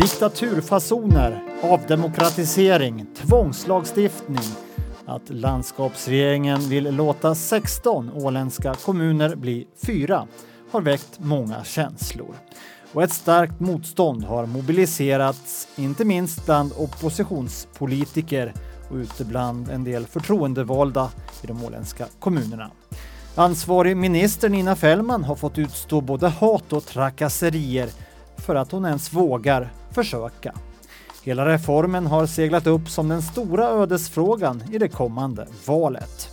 Diktaturfasoner, avdemokratisering, tvångslagstiftning, att landskapsregeringen vill låta 16 åländska kommuner bli fyra har väckt många känslor. Och ett starkt motstånd har mobiliserats, inte minst bland oppositionspolitiker och ute bland en del förtroendevalda i de åländska kommunerna. Ansvarig minister Nina Fällman har fått utstå både hat och trakasserier för att hon ens vågar försöka. Hela reformen har seglat upp som den stora ödesfrågan i det kommande valet.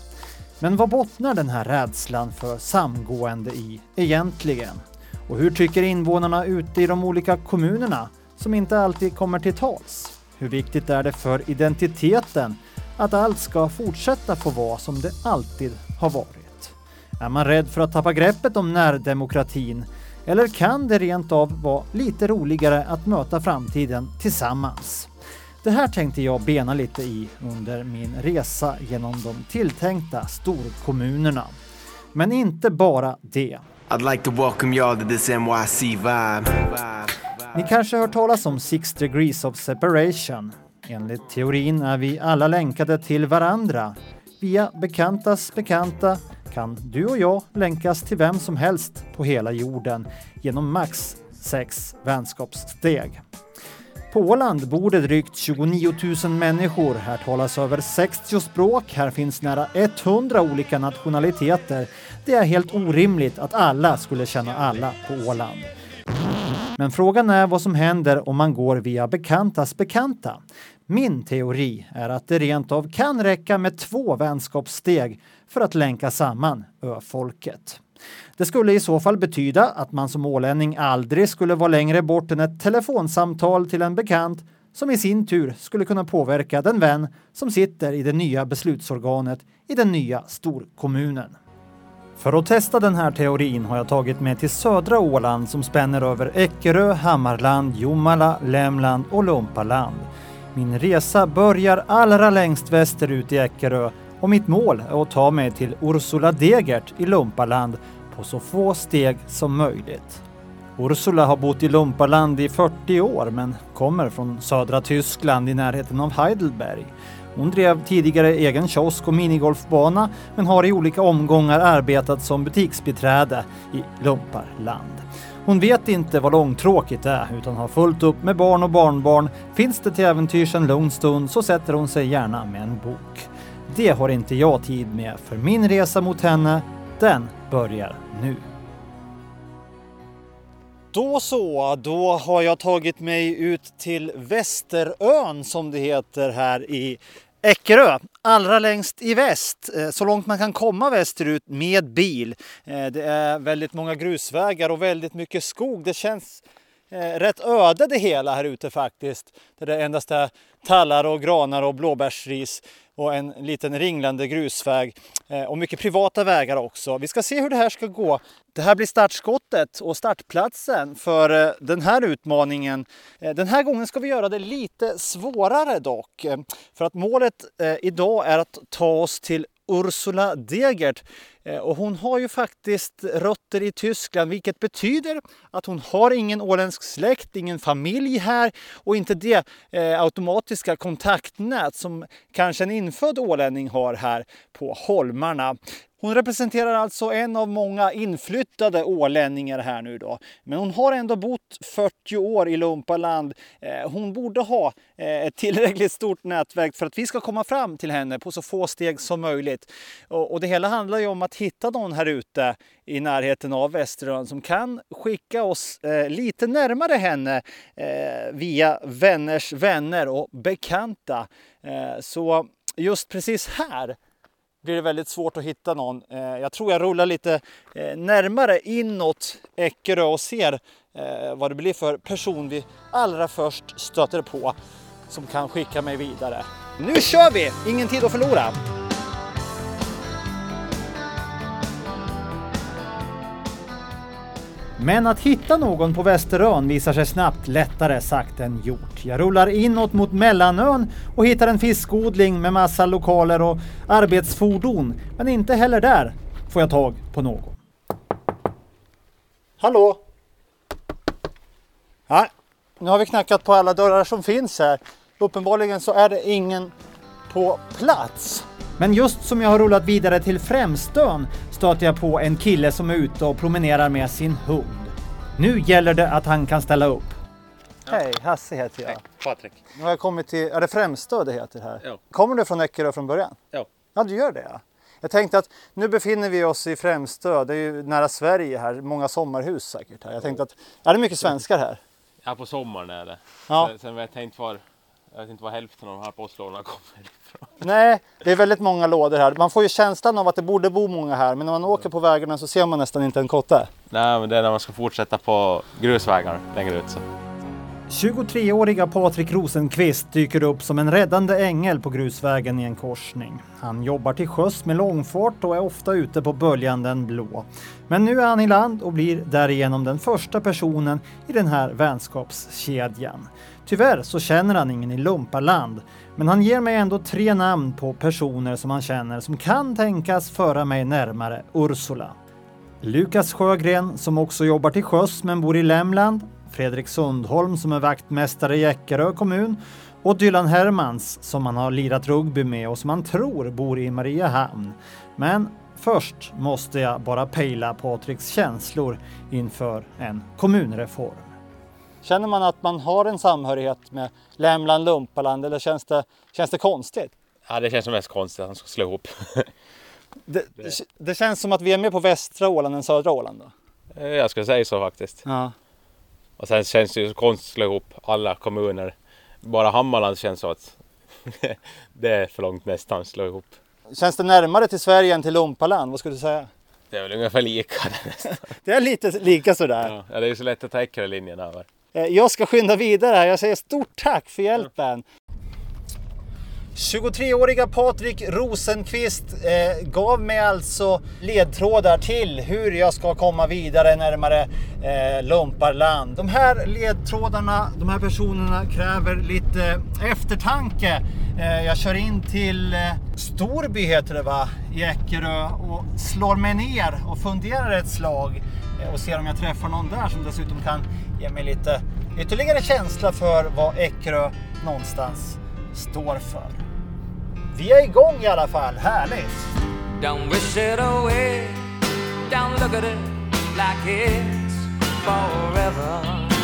Men vad bottnar den här rädslan för samgående i egentligen? Och hur tycker invånarna ute i de olika kommunerna som inte alltid kommer till tals? Hur viktigt är det för identiteten att allt ska fortsätta få vara som det alltid har varit? Är man rädd för att tappa greppet om närdemokratin eller kan det rent av vara lite roligare att möta framtiden tillsammans? Det här tänkte jag bena lite i under min resa genom de tilltänkta storkommunerna. Men inte bara det. I'd like to welcome y'all to this NYC vibe. Ni kanske har hört talas om Six Degrees of Separation. Enligt teorin är vi alla länkade till varandra. Via bekantas bekanta kan du och jag länkas till vem som helst på hela jorden genom max sex vänskapssteg. På Åland bor det drygt 29 000 människor. Här talas över 60 språk. Här finns nära 100 olika nationaliteter. Det är helt orimligt att alla skulle känna alla på Åland. Men frågan är vad som händer om man går via bekantas bekanta. Min teori är att det rent av kan räcka med två vänskapssteg för att länka samman öfolket. Det skulle i så fall betyda att man som ålänning aldrig skulle vara längre bort än ett telefonsamtal till en bekant som i sin tur skulle kunna påverka den vän som sitter i det nya beslutsorganet i den nya storkommunen. För att testa den här teorin har jag tagit mig till södra Åland som spänner över Eckerö, Hammarland, Jomala, Lämland och Lumpaland. Min resa börjar allra längst västerut i Eckerö och mitt mål är att ta mig till Ursula Degert i Lumpaland på så få steg som möjligt. Ursula har bott i Lumpaland i 40 år men kommer från södra Tyskland i närheten av Heidelberg. Hon drev tidigare egen kiosk och minigolfbana men har i olika omgångar arbetat som butiksbiträde i Lumparland. Hon vet inte vad långtråkigt är utan har fullt upp med barn och barnbarn. Finns det till äventyrs en lugn stund så sätter hon sig gärna med en bok. Det har inte jag tid med för min resa mot henne, den börjar nu. Då så, då har jag tagit mig ut till Västerön som det heter här i Eckerö, allra längst i väst, eh, så långt man kan komma västerut med bil. Eh, det är väldigt många grusvägar och väldigt mycket skog. Det känns eh, rätt öde det hela här ute faktiskt. Där det endast är tallar och granar och blåbärsris och en liten ringlande grusväg eh, och mycket privata vägar också. Vi ska se hur det här ska gå. Det här blir startskottet och startplatsen för eh, den här utmaningen. Eh, den här gången ska vi göra det lite svårare dock. För att målet idag är att ta oss till Ursula Degert. Eh, och hon har ju faktiskt rötter i Tyskland vilket betyder att hon har ingen åländsk släkt, ingen familj här och inte det eh, automatiska kontaktnät som kanske en infödd ålänning har här på Holmarna. Hon representerar alltså en av många inflyttade ålänningar här nu då. Men hon har ändå bott 40 år i Lumpaland. Eh, hon borde ha eh, ett tillräckligt stort nätverk för att vi ska komma fram till henne på så få steg som möjligt. Och det hela handlar ju om att hitta någon här ute i närheten av Västerön som kan skicka oss eh, lite närmare henne via vänners vänner och bekanta. Så just precis här blir det väldigt svårt att hitta någon. Eh, jag tror jag rullar lite eh, närmare inåt Eckerö och ser eh, vad det blir för person vi allra först stöter på som kan skicka mig vidare. Nu kör vi! Ingen tid att förlora! Men att hitta någon på Västerön visar sig snabbt lättare sagt än gjort. Jag rullar inåt mot Mellanön och hittar en fiskodling med massa lokaler och arbetsfordon. Men inte heller där får jag tag på någon. Hallå? Ja, Nu har vi knackat på alla dörrar som finns här. Uppenbarligen så är det ingen på plats. Men just som jag har rullat vidare till Främstön stöter jag på en kille som är ute och promenerar med sin hund. Nu gäller det att han kan ställa upp. Hej, Hasse heter jag. Patrik. Nu har jag kommit till, är det Främstö det heter här? Ja. Kommer du från Eckerö från början? Ja. Ja, du gör det ja. Jag tänkte att nu befinner vi oss i Främstö, det är ju nära Sverige här, många sommarhus säkert här. Jag tänkte att, är det mycket svenskar här? Ja, på sommaren är det. Ja. Sen, sen vet jag inte var, jag vet inte var hälften av de här postlådorna kommer ifrån. Nej, det är väldigt många lådor här. Man får ju känslan av att det borde bo många här, men när man åker på vägarna så ser man nästan inte en kotte. Nej, men det är när man ska fortsätta på grusvägar längre ut så. 23-åriga Patrik Rosenqvist dyker upp som en räddande ängel på grusvägen i en korsning. Han jobbar till sjöss med långfart och är ofta ute på böljan den blå. Men nu är han i land och blir därigenom den första personen i den här vänskapskedjan. Tyvärr så känner han ingen i Lumpaland, men han ger mig ändå tre namn på personer som han känner som kan tänkas föra mig närmare Ursula. Lukas Sjögren som också jobbar till sjöss men bor i Lämland. Fredrik Sundholm som är vaktmästare i Eckerö kommun. Och Dylan Hermans som han har lirat rugby med och som han tror bor i Mariehamn. Men först måste jag bara pejla Patriks känslor inför en kommunreform. Känner man att man har en samhörighet med Lämland, Lumpaland eller känns det, känns det konstigt? Ja, det känns som mest konstigt att de ska slå ihop. Det, det, det känns som att vi är mer på västra Åland än södra Åland då? Eh, jag skulle säga så faktiskt. Ja. Och sen känns det ju konstigt att slå ihop alla kommuner. Bara Hammarland känns så att det är för långt nästan att slå ihop. Känns det närmare till Sverige än till Lumpaland? Vad skulle du säga? Det är väl ungefär lika det är lite lika sådär. Ja, det är ju så lätt att ta Eckerö-linjen över. Eh, jag ska skynda vidare här. Jag säger stort tack för hjälpen. 23-åriga Patrik Rosenqvist eh, gav mig alltså ledtrådar till hur jag ska komma vidare närmare eh, Lumparland. De här ledtrådarna, de här personerna kräver lite eftertanke. Eh, jag kör in till eh, Storby heter det va, i Eckerö och slår mig ner och funderar ett slag Eh, och ser om jag träffar någon där som dessutom kan ge mig lite ytterligare känsla för vad Eckerö någonstans står för. Vi är igång i alla fall, härligt! Don't wish it away. Don't look at it like it's forever.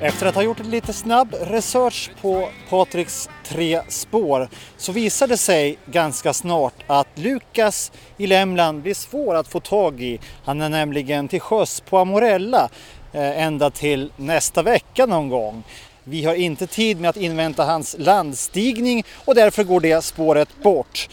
Efter att ha gjort lite snabb research på Patriks tre spår så visade det sig ganska snart att Lukas i Lämland blir svår att få tag i. Han är nämligen till sjöss på Amorella eh, ända till nästa vecka någon gång. Vi har inte tid med att invänta hans landstigning och därför går det spåret bort.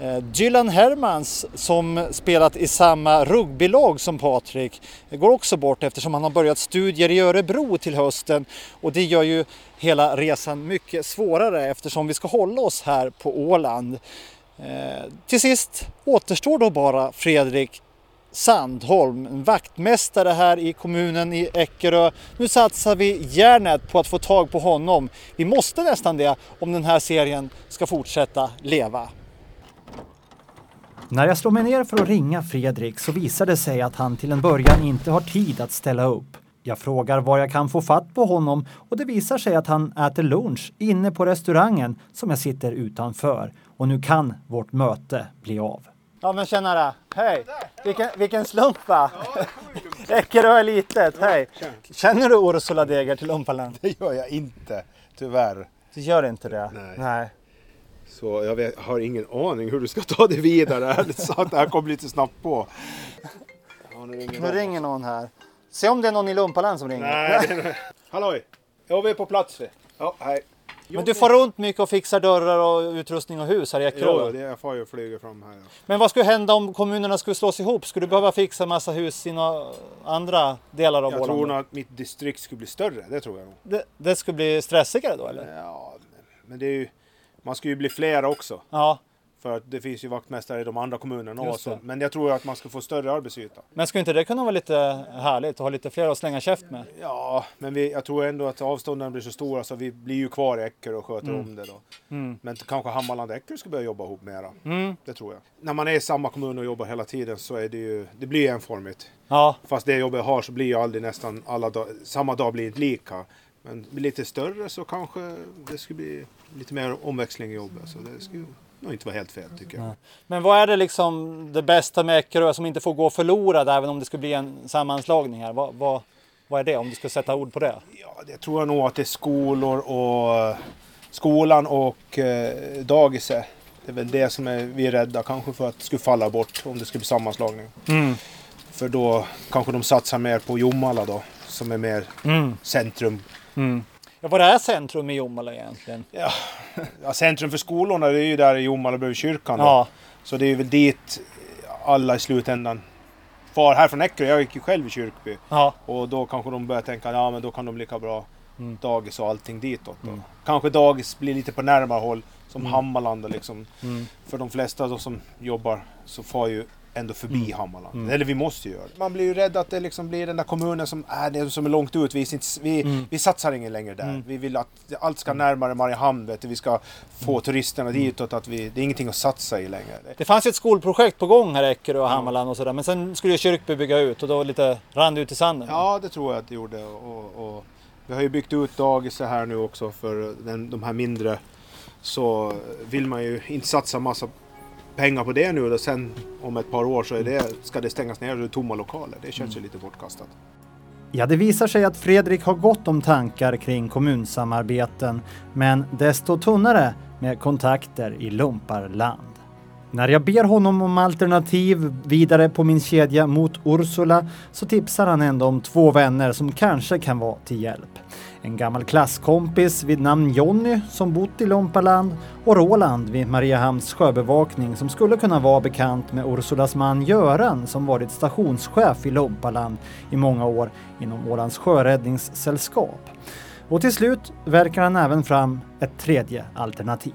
Eh, Dylan Hermans som spelat i samma rugbylag som Patrik går också bort eftersom han har börjat studier i Örebro till hösten och det gör ju hela resan mycket svårare eftersom vi ska hålla oss här på Åland. Eh, till sist återstår då bara Fredrik Sandholm, vaktmästare här i kommunen i Eckerö. Nu satsar vi järnet på att få tag på honom. Vi måste nästan det om den här serien ska fortsätta leva. När jag slår mig ner för att ringa Fredrik så visar det sig att han till en början inte har tid att ställa upp. Jag frågar var jag kan få fatt på honom och det visar sig att han äter lunch inne på restaurangen som jag sitter utanför. Och nu kan vårt möte bli av. Ja men tjenare, hej! Vilken, vilken slump va? Eckerö är litet, hej! Känner du Ursula Deger till Lumpaland? Det gör jag inte, tyvärr. Du gör inte det? Nej. Nej. Så jag vet, har ingen aning hur du ska ta det vidare. Ärligt sagt, det här kom lite snabbt på. Ja, nu ringer Nu någon. ringer någon här. Se om det är någon i Lumpaland som ringer. Nej, det är... Halloj! Ja, vi är på plats. Ja, hej. Men du får runt mycket och fixar dörrar och utrustning och hus här i Eckerö? Jo, det jag får ju flyga fram här. Ja. Men vad skulle hända om kommunerna skulle slås ihop? Skulle du behöva fixa en massa hus i några andra delar av Jag Åland? tror nog att mitt distrikt skulle bli större, det tror jag nog. det, det skulle bli stressigare då eller? Ja, men det är ju... Man ska ju bli flera också. Ja. För att det finns ju vaktmästare i de andra kommunerna Just också. det. Men jag tror att man ska få större arbetsyta. Men skulle inte det kunna vara lite härligt att ha lite fler att slänga käft med? Ja, men vi, jag tror ändå att avstånden blir så stora så vi blir ju kvar i Eckerö och sköter Mm. om det då. Men kanske Hammarland och Eckerö ska börja jobba ihop mera. Mm. Det tror jag. När man är i samma kommun och jobbar hela tiden så är det ju, det blir enformigt. Ja, Fast det jobbet jag har så blir ju aldrig nästan alla dag, samma dag blir inte lika. Men lite större så kanske det skulle bli lite mer omväxling i jobbet. Så det skulle nog inte vara helt fel tycker jag. men vad är det liksom det bästa med Eckerö som inte får gå förlorad även om det skulle bli en sammanslagning här? Vad, vad, vad är det om du ska sätta ord på det? Ja, det tror jag nog att det är skolor och skolan och eh, dagiset. Det är väl det som är, vi är rädda kanske för att det skulle falla bort om det skulle bli sammanslagning. Mm. För då kanske de satsar mer på Jomala då, som är mer Mm. centrum. Ja, vad är centrum i Jomala egentligen? Ja, ja, centrum för skolorna det är ju där i Jomala bredvid kyrkan. Då. Ja, Så det är väl dit alla i slutändan far här från Eckerö. Jag gick ju själv i Kyrkby. ja, Och då kanske de börjar tänka ja men då kan de lika bra Mm. dagis och allting ditåt. Då. Kanske dagis blir lite på närmare håll som Hammarland. och Liksom. Mm. För de flesta då som jobbar så far ju ändå förbi Mm. Hammarland. Eller vi måste ju göra det. Man blir ju rädd att det liksom blir den där kommunen som är, det som är långt ut. Vi, vi, Mm. vi satsar ingen längre där. Vi vill att allt ska närmare Mariehamn. Vet du. Vi ska få Mm. turisterna ditåt. Att vi, det är ingenting att satsa i längre. det fanns ett skolprojekt på gång här i Eckerö och Hammarland och sådär. Men sen skulle ju Kyrkby bygga ut och då lite rann ut i sanden. Ja, det tror jag att det gjorde. Och, och vi har ju byggt ut dagis här nu också för den, de här mindre. Så vill man ju inte satsa massa pengar på det nu och sen om ett par år så är det, ska det stängas ner och det är tomma lokaler. Det känns ju lite bortkastat. Ja, det visar sig att Fredrik har gott om tankar kring kommunsamarbeten, men desto tunnare med kontakter i lumparland. När jag ber honom om alternativ vidare på min kedja mot Ursula så tipsar han ändå om två vänner som kanske kan vara till hjälp. En gammal klasskompis vid namn Jonny som bott i Lompaland och Roland vid Mariehamns sjöbevakning som skulle kunna vara bekant med Ursulas man Göran som varit stationschef i Lompaland i många år inom Ålands sjöräddningssällskap. Och till slut verkar han även fram ett tredje alternativ.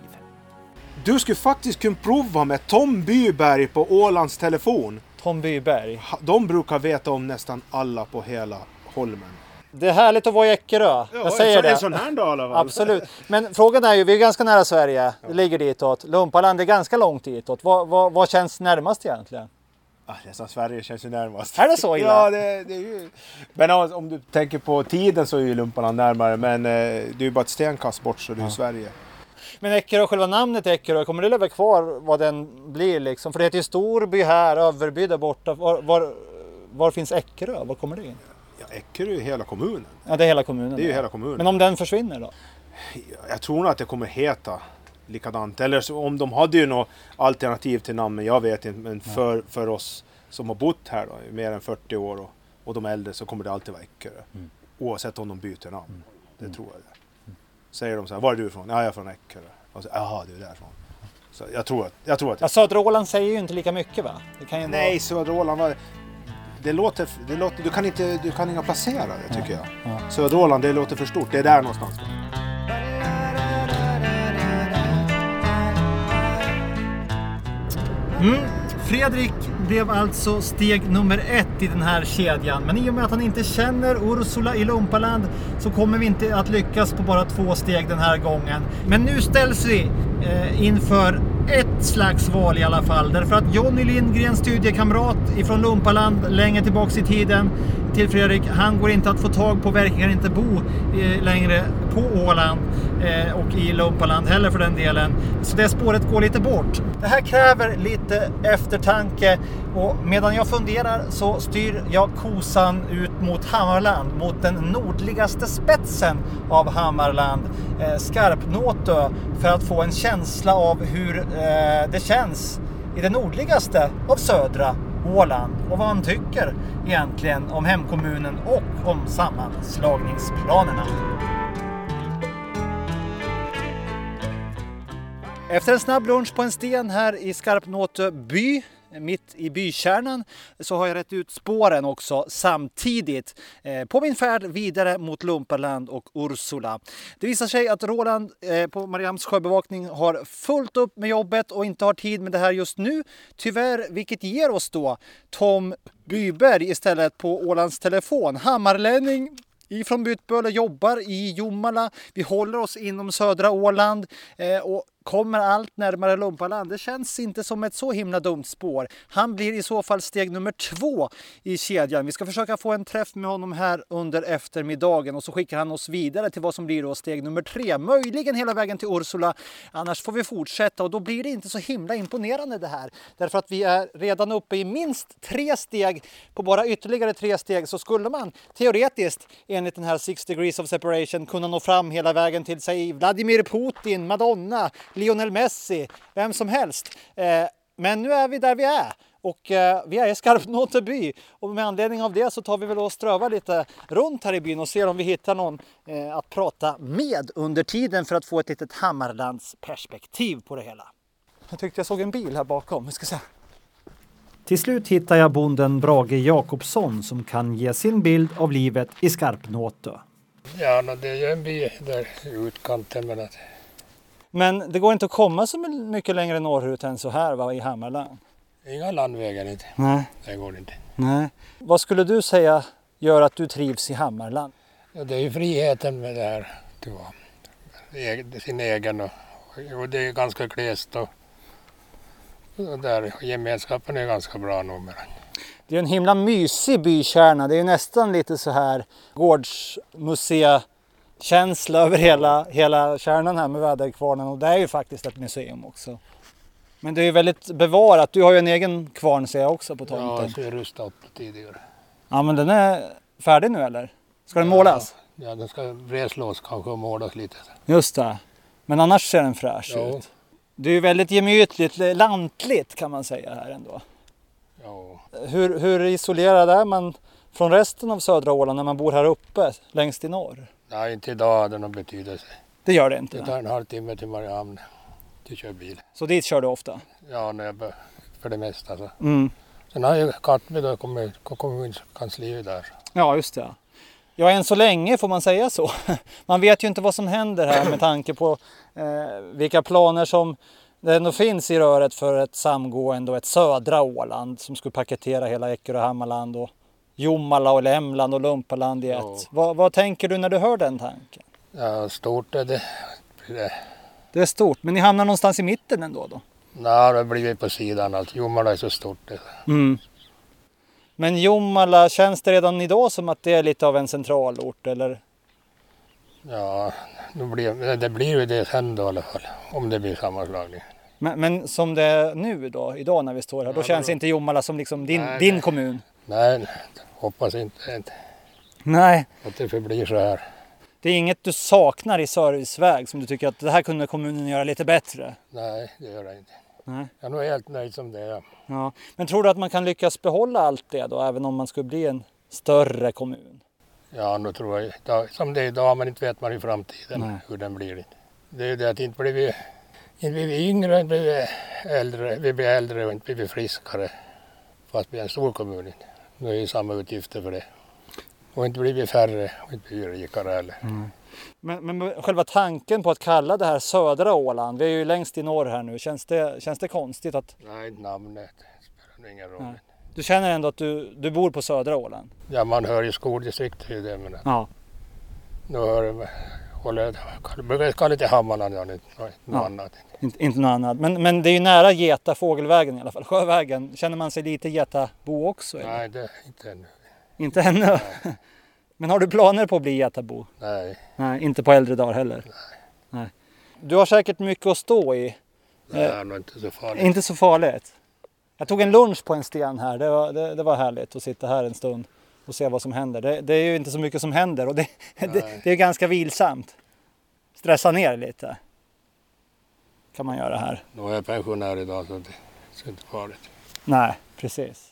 Du skulle faktiskt kunna prova med Tom Byberg på Ålands telefon. Tom Byberg. De brukar veta om nästan alla på hela Holmen. Det är härligt att vara i Eckerö. Jag säger en, det. En sån här dag i alla fall. Absolut. Men frågan är ju, vi är ganska nära Sverige. Det ligger ditåt. Lumpaland är ganska långt ditåt. Vad, vad, vad känns närmast egentligen? Ah, nästan Sverige känns ju närmast. Är det så illa? Ja, det, det är ju... Men ja, om du tänker på tiden så är ju Lumpaland närmare. Men eh, det är ju bara ett stenkast bort så det är ju Sverige. Men Eckerö, själva namnet Eckerö, kommer det leva kvar vad den blir liksom? För det heter ju Storby här, Överby där borta. Var, var, var finns Eckerö? Var kommer det in? Eckerö är hela kommunen. Ja, det är hela kommunen. Det är ju hela kommunen. Men om den försvinner då? Jag tror nog att det kommer heta likadant. Eller så, om de hade ju något alternativ till namn, men jag vet inte. Men för, för oss som har bott här då, i mer än 40 år och, och de äldre så kommer det alltid vara Eckerö. Mm. Oavsett om de byter namn. Det tror jag. Det. Säger de så här, var är du ifrån? Ja, jag är från Eckerö. Och så, Jaha, du är därifrån. Så jag tror att, jag tror att Ja, södra Åland säger ju inte lika mycket va? Det kan ju Nej, Vara... södra Åland var... Det låter, det låter, du kan inte, du kan inga placera det tycker jag. Södra Åland, det låter för stort. Det är där någonstans. Fredrik blev alltså steg nummer ett i den här kedjan. Men i och med att han inte känner Ursula i Lumpaland så kommer vi inte att lyckas på bara två steg den här gången. Men nu ställs vi eh, inför ett slags val i alla fall. Därför att Jonny Lindgren, studiekamrat ifrån Lumpaland längre tillbaks i tiden till Fredrik, han går inte att få tag på, verkar inte bo eh, längre på Åland eh, och i Lumpaland heller för den delen. Så det spåret går lite bort. Det här kräver lite eftertanke och medan jag funderar så styr jag kosan ut mot Hammarland, mot den nordligaste spetsen av Hammarland, eh, Skarpnåtö, för att få en känsla av hur eh, det känns i det nordligaste av södra Åland och vad han tycker egentligen om hemkommunen och om sammanslagningsplanerna. Efter en snabb lunch på en sten här i Skarpnåtö by mitt i bykärnan så har jag rätt ut spåren också samtidigt eh, på min färd vidare mot Lumparland och Ursula. Det visar sig att Roland eh, på Mariams sjöbevakning har fullt upp med jobbet och inte har tid med det här just nu. Tyvärr, vilket ger oss då Tom Byberg istället på Ålands telefon. Hammarlänning ifrån Bytböle, jobbar i Jomala. Vi håller oss inom södra Åland eh, och kommer allt närmare Lumpaland. Det känns inte som ett så himla dumt spår. Han blir i så fall steg nummer två i kedjan. Vi ska försöka få en träff med honom här under eftermiddagen och så skickar han oss vidare till vad som blir då steg nummer tre. Möjligen hela vägen till Ursula. Annars får vi fortsätta och då blir det inte så himla imponerande det här. Därför att vi är redan uppe i minst tre steg. På bara ytterligare tre steg så skulle man teoretiskt enligt den här Six degrees of separation kunna nå fram hela vägen till sig Vladimir Putin, Madonna, Lionel Messi, vem som helst. Eh, men nu är vi där vi är och eh, vi är i Skarpnåteby och med anledning av det så tar vi väl och strövar lite runt här i byn och ser om vi hittar någon eh, att prata med under tiden för att få ett litet Hammarlandsperspektiv på det hela. Jag tyckte jag såg en bil här bakom. Vi ska se. Till slut hittar jag bonden Brage Jakobsson som kan ge sin bild av livet i Skarpnåtö. Ja, det är en by där i utkanten men att, Men det går inte att komma så mycket längre norrut än så här va, i Hammarland? inga landvägar inte. Nej. Det går inte. Nej. Vad skulle du säga gör att du trivs i Hammarland? Ja, det är ju friheten med det här. Sin egen och, och det är ganska glest och, och där gemenskapen är ganska bra. Men, Det är en himla mysig bykärna. Det är nästan lite så här gårdsmuseikänsla över hela, hela kärnan här med väderkvarnen och det är ju faktiskt ett museum också. Men det är ju väldigt bevarat. Du har ju en egen kvarn ser jag också på ja, tomten. så är rustat upp tidigare. Ja men den är färdig nu eller? Ska den målas? Ja, den ska vredslås kanske och målas lite. Just det. Men annars ser den fräsch Jo. ut. Det är ju väldigt gemytligt, lantligt kan man säga här ändå. Ja, Hur, hur isolerad är man från resten av södra Åland när man bor här uppe längst i norr? Nej, inte idag hade det någon betydelse. Det gör det Det inte. tar en halvtimme till Mariehamn till kör bil. Så dit kör du ofta? Ja, när jag bör, för det mesta. Så. Mm. Sen har ju Kattby då kommit kommunkansliet där. Ja, just det. Ja, än så länge får man säga så. Man vet ju inte vad som händer här med tanke på eh, vilka planer som det ändå finns i röret för ett samgående och ett södra Åland som skulle paketera hela Eckerö och Hammarland och Jomala och Lämland och Lumpaland i ett. Ja. Vad, vad tänker du när du hör den tanken? Ja, stort är det. det. Det är stort, men ni hamnar någonstans i mitten ändå då? Nej, det har blivit på sidan. Alltså, Jomala är så stort. Det. Mm. Men Jomala, känns det redan idag som att det är lite av en centralort eller? Ja, blir, det blir ju det sen då i alla fall. Om det blir sammanslagning. Men, men som det är nu då, idag när vi står här, då Ja, känns då- inte Jomala som liksom din, Nej, din nej. kommun? Nej, hoppas inte inte Nej, att det förblir så här. det är inget du saknar i serviceväg som du tycker att det här kunde kommunen göra lite bättre? Nej, det gör jag inte. Nej. Jag är nog helt nöjd som det är. Ja. Men tror du att man kan lyckas behålla allt det då, även om man skulle bli en större kommun? Ja, nu tror jag idag, som det är idag, men inte vet man i framtiden Nej. hur den blir. Det är ju det att inte blir vi, inte blir vi yngre, inte blir vi äldre, vi blir äldre och inte blir vi friskare. Fast vi är en stor kommun. Nu är ju samma utgifter för det. Och inte blir vi färre och inte blir vi rikare heller. Men, men själva tanken på att kalla det här södra Åland, vi är ju längst i norr här nu, känns det, känns det konstigt att Nej, namnet spelar ingen roll. Nej. du känner ändå att du, du bor på södra Åland? Ja, man hör ju skoldistriktet i det, men Ja. nu hör jag brukar till Hammarland, ja, något Ja. annat. Inte, inte något annat. Men, men det är ju nära Geta fågelvägen i alla fall, Sjövägen. Känner man sig lite Getabo också? Eller? Nej, det inte ännu. Inte ännu? Men har du planer på att bli Getabo? Nej, Nej, inte på äldre dagar heller? Nej. Du har säkert mycket att stå i. det är nog inte så farligt. Inte så farligt. Jag tog en lunch på en sten här. Det var, det, det var härligt att sitta här en stund och se vad som händer. Det, det är ju inte så mycket som händer och det, det, det är ganska vilsamt. Stressa ner lite. Kan man göra här. Nu är jag pensionär idag så det är inte farligt. Nej, precis.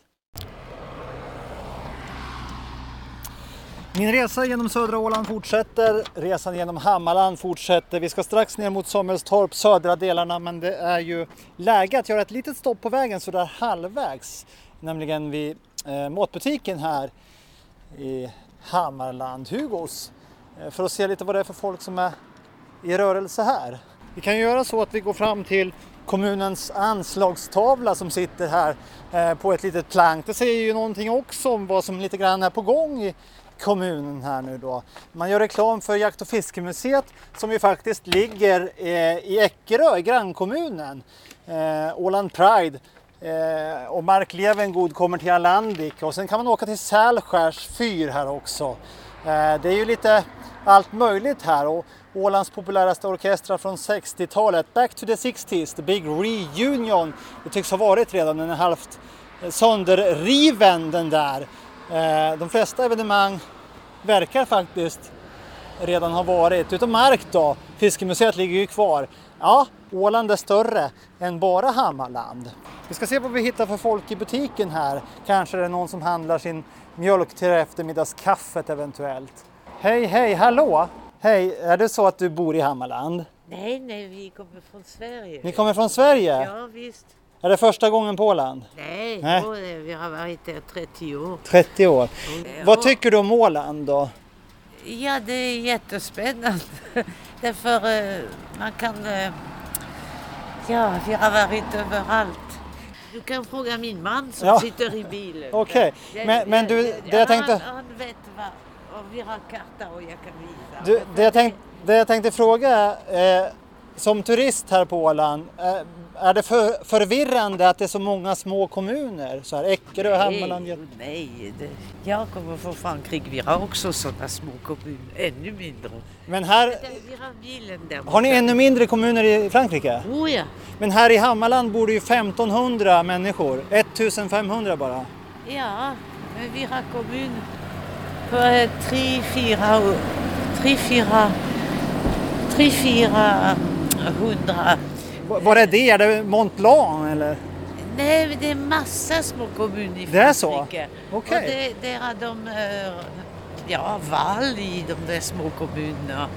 Min resa genom södra Åland fortsätter, resan genom Hammarland fortsätter. Vi ska strax ner mot Samuelstorp, södra delarna, men det är ju läge att göra ett litet stopp på vägen så där halvvägs, nämligen vid eh, matbutiken här i Hammarland, Hugos, eh, för att se lite vad det är för folk som är i rörelse här. Vi kan göra så att vi går fram till kommunens anslagstavla som sitter här eh, på ett litet plank. Det säger ju någonting också om vad som lite grann är på gång i kommunen här nu då. Man gör reklam för Jakt och fiskemuseet som ju faktiskt ligger eh, i Eckerö i grannkommunen. Eh, Åland Pride eh, och Mark Levengood kommer till Alandik och sen kan man åka till Sälskärs fyr här också. Eh, det är ju lite allt möjligt här och Ålands populäraste orkestrar från 60-talet, Back to the 60s, The Big Reunion. Det tycks ha varit redan, den är halvt sönderriven den där. Eh, De flesta evenemang verkar faktiskt redan ha varit, utom Mark då, Fiskemuseet ligger ju kvar. Ja, Åland är större än bara Hammarland. Vi ska se vad vi hittar för folk i butiken här. Kanske är det någon som handlar sin mjölk till eftermiddagskaffet eventuellt. Hej, hej, hallå! Hej, är det så att du bor i Hammarland? Nej, nej, vi kommer från Sverige. Ni kommer från Sverige? Ja, visst. Är det första gången på Åland? Nej, Nej. vi har varit där 30 år. 30 år. Ja. Vad tycker du om Åland då? Ja, det är jättespännande. Därför eh, man kan... eh, Ja, vi har varit överallt. Du kan fråga min man som Ja. sitter i bilen. Okej, Ja, men- men du, det jag tänkte- Han, han vet vad... Och vi har karta och jag kan visa. Du, det, jag tänk, det jag tänkte fråga är, eh, som turist här på Åland, eh, är det för, förvirrande att det är så många små kommuner? Så här Eckerö, Hammarland, Nej, Göte- nej det, jag kommer från Frankrike. Vi har också sådana små kommuner. Ännu mindre. Men här, har ni ännu mindre kommuner i Frankrike? Oh ja. Men här i Hammarland bor det ju 1500 människor, 1500 bara. Ja, men vi har kommun på eh, tre, fyra, tre, fyra, tre, fyra hundra. Var är det? Är det Mont Blanc eller? Nej, det är massa små kommuner i Det är så? Frankrike. Okej. Och det, där har de eh, ja, val i de där små kommunerna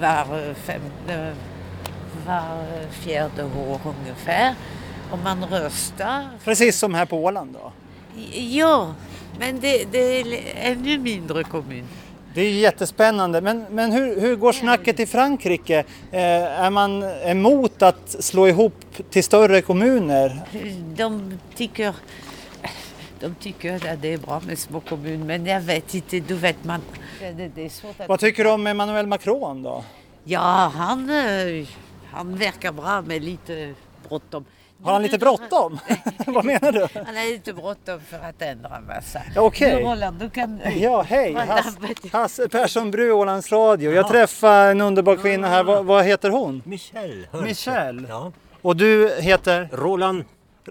var, fem, eh, var fjärde år ungefär. Och man röstar. Precis som här på Åland då. Ja, men det, det är ännu mindre kommun. Det är jättespännande. Men, men hur, hur går snacket i Frankrike? Eh, är man emot att slå ihop till större kommuner? De tycker, de tycker att det är bra med små kommuner, men jag vet inte, du vet man. Det, det är svårt att... Vad tycker du om Emmanuel Macron då? Ja, han, eh, han verkar bra med lite bråttom. Har han lite bråttom? Vad menar du? Han har lite bråttom för att ändra en massa. Ja, okej. Nu, Roland, du kan... Ja, hej! Hasse? Hasse Persson Bru, Ålands Radio. Jag träffade en underbar kvinna här. Vad, vad heter hon? Michel Hörnfeldt. Michel. Ja. Och du heter? Roland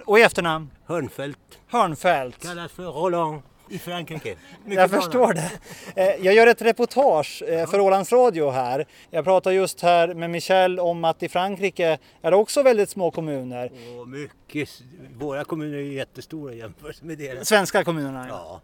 Och i efternamn? Hörnfeldt Hörnfeldt. kallas för Roland i Frankrike. Mycket Jag förstår det. Eh, Jag gör ett reportage eh, för Ålands Radio här. Jag pratar just här med Michel om att i Frankrike är det också väldigt små kommuner. Och mycket, våra kommuner är jättestora jämfört med deras. Svenska kommunerna. Ja.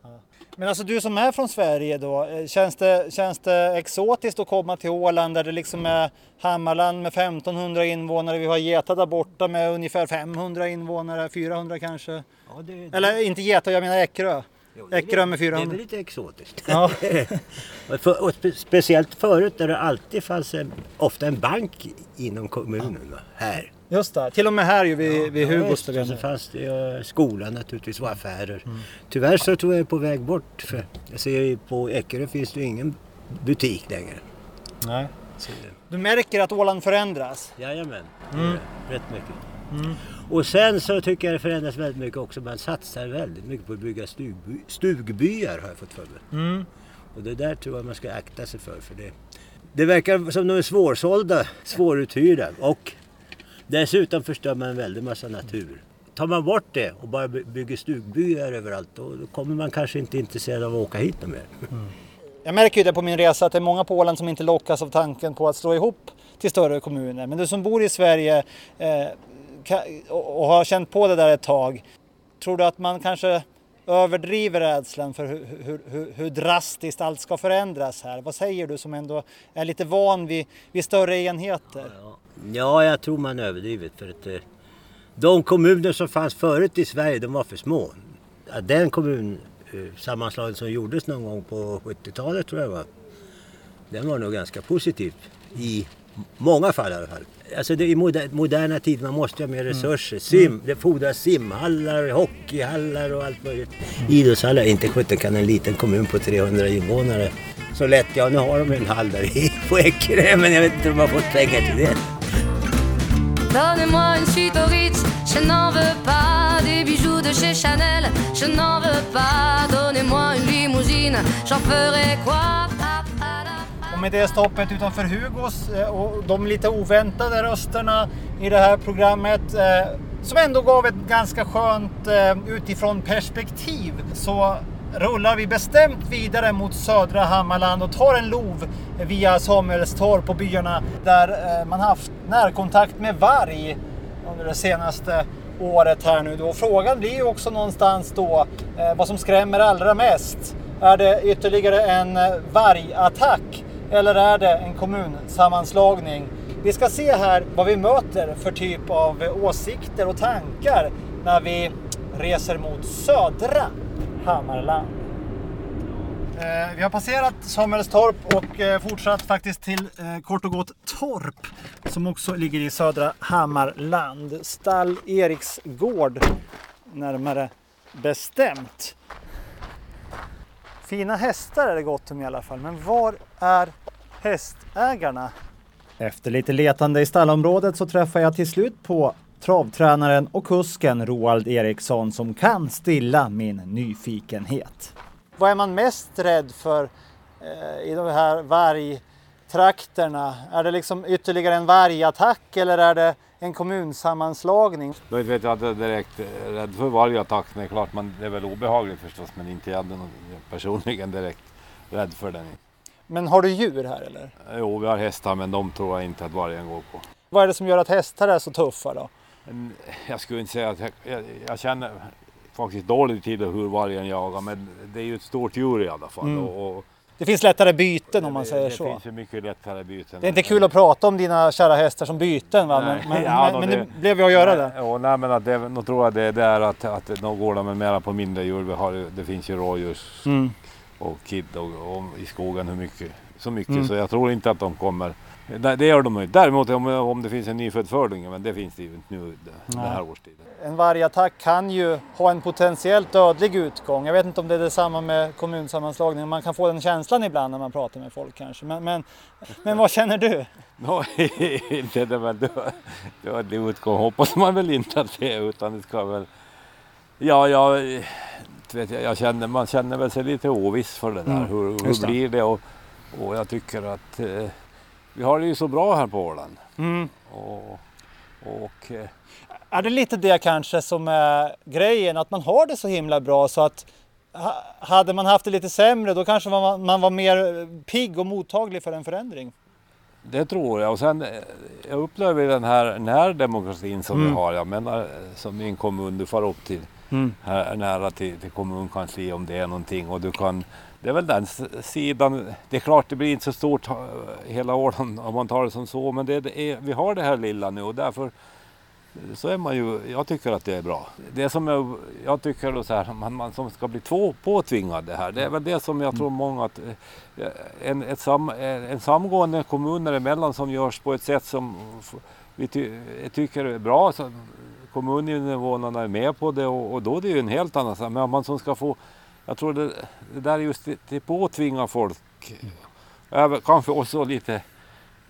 Men alltså du som är från Sverige då, eh, känns det, känns det exotiskt att komma till Åland där det liksom är Hammarland med 1500 invånare, vi har Geta där borta med ungefär 500 invånare, 400 kanske. ja det, Eller inte Geta, jag menar Eckerö. Jo, det Eckerö med väl- Det är 400. lite exotiskt. Ja. och, för, och spe, speciellt förut där det alltid fanns en, ofta en bank inom kommunen. Va? Här. Just det, till och med här ju vid, vid Ja, Hugos. visst, och så fanns det ju skolan naturligtvis och affärer. Tyvärr så tror jag är på väg bort. För jag ser ju på Eckerö finns det ju ingen butik längre. Nej. Så, Du märker att Åland förändras. Jajamän, det är rätt mycket. Och sen så tycker jag det förändras väldigt mycket också. Man satsar väldigt mycket på att bygga stugby, stugbyar har jag fått för mig. Och det där tror jag man ska akta sig för. för det, det verkar som de är svårsålda, svåruthyrda och dessutom förstör man en väldig massa natur. Tar man bort det och bara by- bygger stugbyar överallt då, då kommer man kanske inte intresserad av att åka hit mer. Jag märker ju det på min resa att det är många på Åland som inte lockas av tanken på att slå ihop till större kommuner. Men du som bor i Sverige eh, och har känt på det där ett tag. Tror du att man kanske överdriver rädslan för hur, hur, hur, hur drastiskt allt ska förändras här. Vad säger du som ändå är lite van vid, vid större enheter? Ja, jag tror man överdrivit. För att, eh, de kommuner som fanns förut i Sverige, de var för små. Den kommunsammanslagning eh, som gjordes någon gång på 70-talet tror jag var. Den var nog ganska positiv i många fall i alla fall. Alltså det, i moder, moderna tider, man måste ha mer resurser. Sim, Det fordras simhallar, hockeyhallar och allt möjligt. Idrottshallar, inte sjutton kan en liten kommun på 300 invånare så lätt, ja nu har de en hall där i på Ekerö men jag vet inte om de har fått pengar till det. Donnez-moi une suite au Ritz, je n'en veux pas des bijoux de chez Chanel, je n'en veux pas. Donnez-moi une limousine, j'en ferai quoi med det stoppet utanför Hugos eh, och de lite oväntade rösterna i det här programmet eh, som ändå gav ett ganska skönt eh, utifrån perspektiv så rullar vi bestämt vidare mot södra Hammarland och tar en lov via Samuelstorp och byarna där man haft närkontakt med varg under det senaste året här nu. Då. Frågan blir ju också någonstans då vad som skrämmer allra mest. Är det ytterligare en vargattack eller är det en kommunsammanslagning? Vi ska se här vad vi möter för typ av åsikter och tankar när vi reser mot södra Hammarland. Eh, vi har passerat Samuelstorp och eh, fortsatt faktiskt till eh, kort och gott Torp som också ligger i södra Hammarland. Stall Eriksgård närmare bestämt. Fina hästar är det gott om i alla fall, men var är hästägarna? Efter lite letande i stallområdet så träffar jag till slut på travtränaren och kusken Roald Eriksson som kan stilla min nyfikenhet. Vad är man mest rädd för eh, i de här vargtrakterna? Är det liksom ytterligare en vargattack eller är det en kommunsammanslagning? Då vet jag inte direkt rädd för vargattack. Det är klart man det är väl obehagligt förstås men inte jag personligen direkt rädd för den. Men har du djur här eller? Jo, vi har hästar men de tror jag inte att vargen går på. Vad är det som gör att hästar är så tuffa då? Jag skulle inte säga att jag, jag, jag känner faktiskt dåligt till hur vargen jagar men det är ju ett stort djur i alla fall. Mm. Och, och Det finns lättare byten om man säger det så. finns ju mycket lättare byten. Det är inte kul att prata om dina kära hästar som byten va? Men, Nej, men, ja, men, men det- blev jag att göra det. Jo, nej men att det, nog tror jag det är där att, att de går de mera på mindre djur. Vi har, ju- det finns ju rådjurs Mm. och kid och, och i skogen hur mycket, så mycket Mm. så jag tror inte att de kommer. Det, det gör de ju inte. Däremot om, om det finns en nyfödd fördunge, men det finns det ju inte nu det, den här årstiden. En vargattack kan ju ha en potentiellt dödlig utgång. Jag vet inte om det är detsamma med kommunsammanslagningen. Man kan få den känslan ibland när man pratar med folk kanske. Men, men, men vad känner du? Nå, inte det väl dö- dödlig utgång hoppas man väl inte att det är utan det ska väl... Ja, jag, vet jag, jag känner, man känner väl sig lite oviss för det där. Mm, Hur, hur det. blir det? Och, och jag tycker att eh, vi har det ju så bra här på Åland. Mm. Och, och eh, Är det lite det kanske som är grejen? Att man har det så himla bra så att ha- hade man haft det lite sämre då kanske man, man var mer pigg och mottaglig för en förändring. Det tror jag. Och sen, eh, jag upplever den här närdemokratin som Mm. vi har. Jag menar som en kommun, du får upp till Mm. här, nära till, till kommunkansli om det är någonting. Och du kan, det är väl den sidan. Det är klart det blir inte så stort eh, hela Åland om man tar det som så. Men det, det är, vi har det här lilla nu och därför eh, så är man ju, jag tycker att det är bra. Det som jag, jag tycker då så här, man, man som ska bli två påtvingade här, det är väl det som jag tror många att eh, en, ett sam, en en samgående kommuner emellan som görs på ett sätt som vi ty, tycker är bra. Så kommuninvånarna är med på det och, och då är det ju en helt annan sak. Men man som ska få, jag tror det, det där är just det, det påtvingar folk. Även, kanske också lite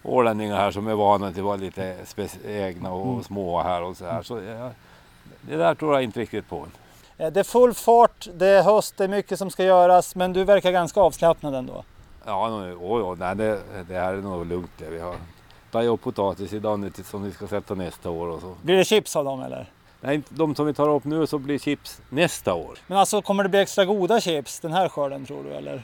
ålänningar här som är vana till att vara lite egna och Mm. små här och så här. Så jag, det där tror jag inte riktigt på. Eh, Det är full fart, det är höst, det är mycket som ska göras men du verkar ganska avslappnad ändå. Ja, oh, oh, nej, det, det här är nog lugnt det. Vi har tagit upp potatis idag som vi ska sätta nästa år och så. Blir det chips av dem eller? Nej, de som vi tar upp nu så blir chips nästa år. Men alltså kommer det bli extra goda chips den här skörden tror du eller?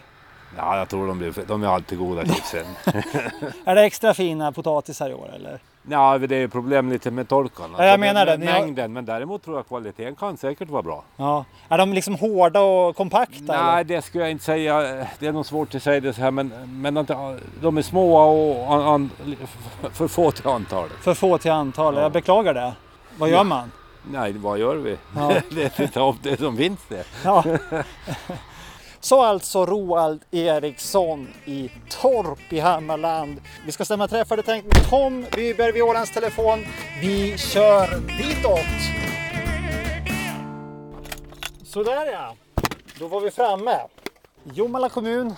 Ja, jag tror de, blir, de är alltid goda chipsen. Är det extra fina potatisar i år eller? ja, det är ju problem lite med torkan. Ja, jag menar det. Ni har- Mängden, men däremot tror jag kvaliteten kan säkert vara bra. Ja. Är de liksom hårda och kompakta? Nej, eller? det skulle jag inte säga. Det är nog svårt att säga det så här, men, men de är små och an, an, för få till antalet. För få till antal. Jag beklagar det. Vad gör man? Nej, vad gör vi? Ja. det är inte om det som finns det. Ja. Så alltså Roald Eriksson i Torp i Hammarland. Vi ska stämma träff hade tänkt med Tom Wyberg vid Ålands telefon. Vi kör ditåt. Sådär ja, då var vi framme. Jomala kommun,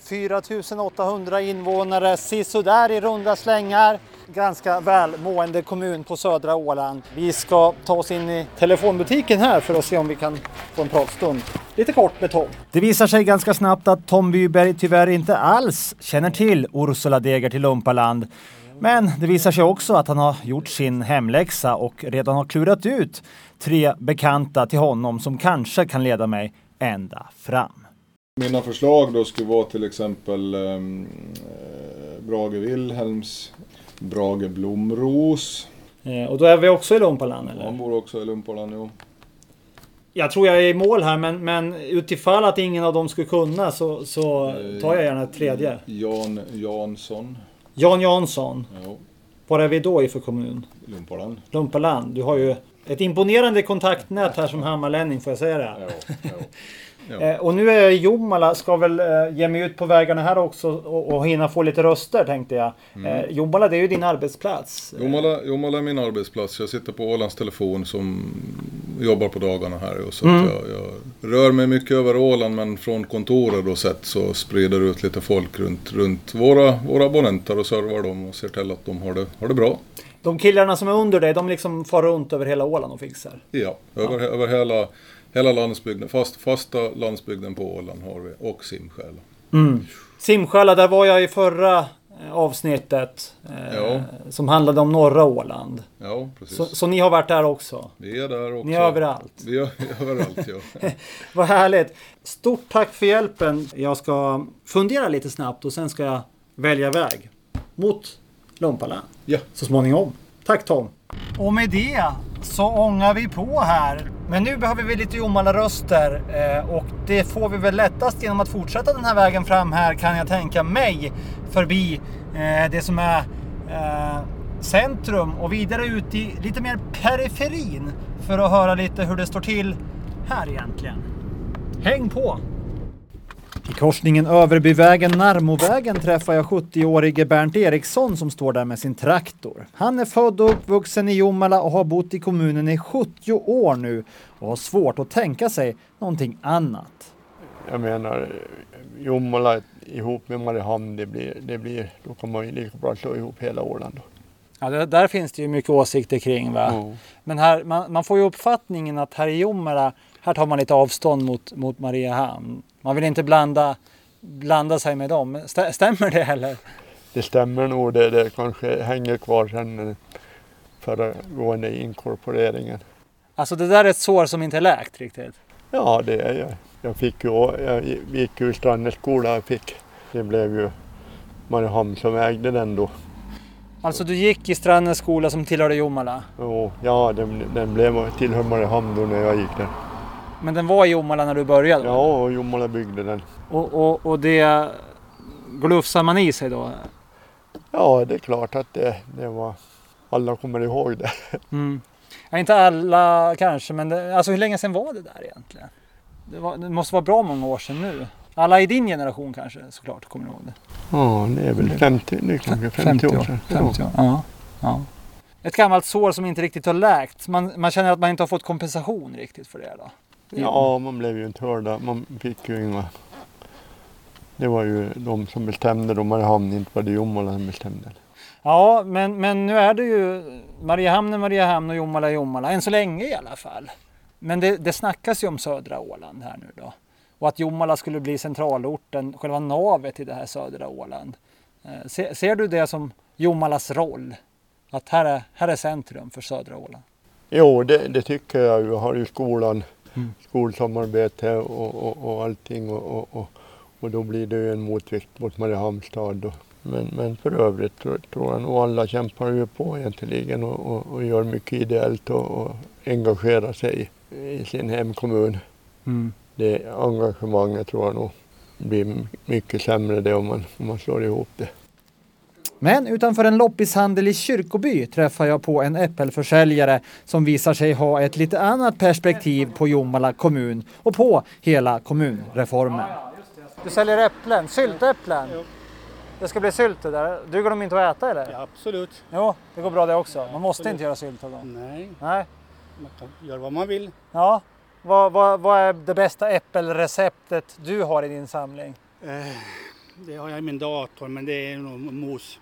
4800 invånare, sisådär i runda slängar. Ganska välmående kommun på södra Åland. Vi ska ta oss in i telefonbutiken här för att se om vi kan få en pratstund. Lite kort med Tom. Det visar sig ganska snabbt att Tom Byberg tyvärr inte alls känner till Ursula Deger till Lumpaland. Men det visar sig också att han har gjort sin hemläxa och redan har klurat ut tre bekanta till honom som kanske kan leda mig ända fram. Mina förslag då skulle vara till exempel ehm, eh, Brage Wilhelms, Brage Blomros. Eh, Och då är vi också i Lumpaland eller? Han bor också i Lumpaland, jo. Jag tror jag är i mål här men, men utifall att ingen av dem skulle kunna så, så tar jag gärna ett tredje. Jan Jansson, Jan Jansson. jo, Var är vi då i för kommun? Lumpaland. Lumpaland. Du har ju ett imponerande kontaktnät här som hammarlänning får jag säga det. Ja, ja. Ja. Eh, och nu är jag i Jomala, ska väl eh, ge mig ut på vägarna här också och, och hinna få lite röster tänkte jag. Eh, Jomala det är ju din arbetsplats. Jomala, Jomala är min arbetsplats. Jag sitter på Ålands telefon som jobbar på dagarna här. Och så att jag, jag rör mig mycket över Åland men från kontoret då sett så sprider ut lite folk runt, runt våra, våra abonnenter och servar dem och ser till att de har det, har det bra. De killarna som är under dig, de liksom far runt över hela Åland och fixar. Ja, över, över hela, hela landsbygden, fast, fasta landsbygden på Åland har vi och Simsjäla. Simsjäla, där var jag i förra eh, avsnittet. Eh, Ja. Som handlade om norra Åland. Ja, precis. Så, så ni har varit där också? Vi är där också. Ni är överallt? Vi är överallt, ja. Vad härligt! Stort tack för hjälpen. Jag ska fundera lite snabbt och sen ska jag välja väg mot Lumpaland Ja. så småningom. Tack Tom! Och med det så ångar vi på här. Men nu behöver vi lite Jomala-röster eh, och det får vi väl lättast genom att fortsätta den här vägen fram här kan jag tänka mig. Förbi eh, det som är eh, centrum och vidare ut i lite mer periferin för att höra lite hur det står till här egentligen. Häng på! I korsningen Överbyvägen-Narmovägen träffar jag 70-årige Bernt Eriksson som står där med sin traktor. Han är född och uppvuxen i Jomala och har bott i kommunen i 70 år nu och har svårt att tänka sig någonting annat. Jag menar, Jomala ihop med Mariehamn, det blir, det blir, då kan man ju lika bra slå ihop hela Åland. Då. Ja, det, där finns det ju mycket åsikter kring va? Ja. Men här, man, man får ju uppfattningen att här i Jomala, här tar man lite avstånd mot, mot Mariehamn. Man vill inte blanda, blanda sig med dem. Stä- Stämmer det eller? Det stämmer nog, det, det kanske hänger kvar sen eh, föregående inkorporeringen. Alltså det där är ett sår som inte är läkt riktigt. Ja, det är jag. Jag fick ju, jag gick ju Strandets skola och fick, det blev ju Mariehamn som ägde den då. Alltså du gick i Strandens skola som tillhörde Jomala. Och ja, den, den blev tillhör Mariehamn då när jag gick där. Men den var i Jomala när du började? Ja, Jomala byggde den. Och, och, och det glufsar man i sig då? Ja, det är klart att det, det var, alla kommer ihåg det. Mm. Ja, inte alla kanske, men det, alltså hur länge sedan var det där egentligen? Det, var, det måste vara bra många år sedan nu. Alla i din generation kanske såklart kommer ihåg det. Ja, det är väl 50, det är kanske 50, år sedan. 50 år. Ja. Ja. Ett gammalt sår som inte riktigt har läkt. Man, man känner att man inte har fått kompensation riktigt för det då. Ja, man blev ju inte hörda. Man fick ju inga... Det var ju de som bestämde då Mariehamn, inte var det Jomala som bestämde. Ja, men, men nu är det ju Mariehamn är Mariehamn och Jomala är Jomala. Än så länge i alla fall. Men det, det snackas ju om södra Åland här nu då. Och att Jomala skulle bli centralorten, själva navet i det här södra Åland. Eh, Ser, ser du det som Jomalas roll? Att här är, här är centrum för södra Åland? Jo, det, det tycker jag ju. Har ju skolan, Mm. skolsamarbete och, och, och allting och, och, och, då blir det ju en motvikt mot Mariehamnstad. Men, men för övrigt tror, tror jag nog alla kämpar ju på egentligen och, och, och gör mycket ideellt och, och engagerar sig i sin hemkommun. Mm. Det engagemanget tror jag nog blir mycket sämre det om man, om man slår ihop det. Men utanför en loppishandel i Kyrkoby träffar jag på en äppelförsäljare som visar sig ha ett lite annat perspektiv på Jomala kommun och på hela kommunreformen. Du säljer äpplen, syltäpplen. Det ska bli sylt det där. Duger de inte att äta eller? Ja, absolut. Jo, det går bra det också. Man måste inte göra sylt av dem. Nej, Nej. man kan göra vad man vill. Ja. Vad, vad, vad är det bästa äppelreceptet du har i din samling? Eh, det har jag i min dator, men det är nog mos.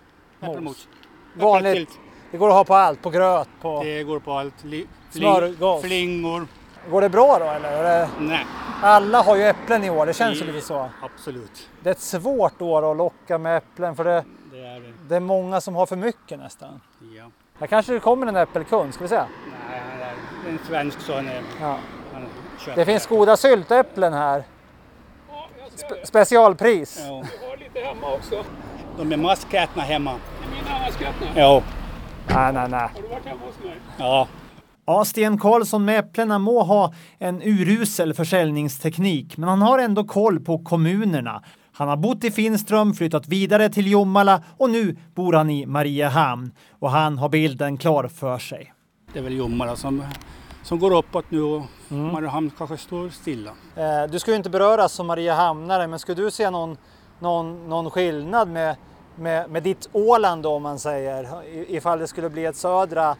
Äppelmos. Vanligt. Det går att ha på allt, på gröt, på... Det går på allt. Li- Smörgås. fling- Flingor. Går det bra då eller? Är det... Nej, Alla har ju äpplen i år, det känns ju lite så. absolut. Det är ett svårt år att locka med äpplen för det, Det är det. det är många som har för mycket nästan. Ja. Här kanske det kommer en äppelkund, ska vi se? Nej, han är en svensk så han är... Ja. Han köper Det finns goda syltäpplen här. Spe- specialpris. Ja. Vi har lite hemma också. De är maskätna hemma. Det är mina maskötna. Ja. Nej, nej, nej. Har du varit hemma hos mig? Ja. Ja, Sten Karlsson med äpplena må ha en urusel försäljningsteknik, men han har ändå koll på kommunerna. Han har bott i Finström, flyttat vidare till Jomala och nu bor han i Mariehamn. Och han har bilden klar för sig. Det är väl Jomala som, som går uppåt nu och Mm. Mariehamn kanske står stilla. Eh, du ska ju inte beröras som Mariehamnare, men skulle du se någon, någon, någon skillnad med, med, med ditt Åland då, om man säger, ifall det skulle bli ett södra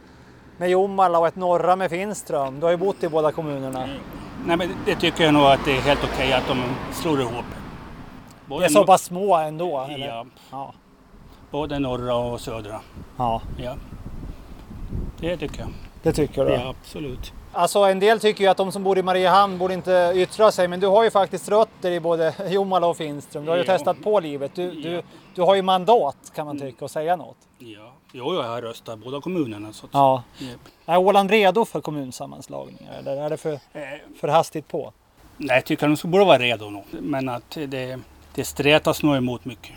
med Jomala och ett norra med Finström? Du har ju bott i båda kommunerna. Nej men det tycker jag nog att det är helt okej att de slår ihop. Det Både är så pass små ändå? Eller? Ja, Ja. både norra och södra. ja, Ja. Det tycker jag. det tycker du? Ja, absolut. Alltså en del tycker ju att de som bor i Mariehamn borde inte yttra sig, men du har ju faktiskt rötter i både Jomala och Finström. Du har ju Ja. testat på livet. Du, du, du har ju mandat kan man tycka att säga något. Ja. Jo, jag har röstat båda kommunerna. Så att, Ja. Japp. Är Åland redo för kommunsammanslagningar eller är det för, Eh, för hastigt på? Nej, jag tycker de borde vara redo nu. Men att det, det stretas nog emot mycket.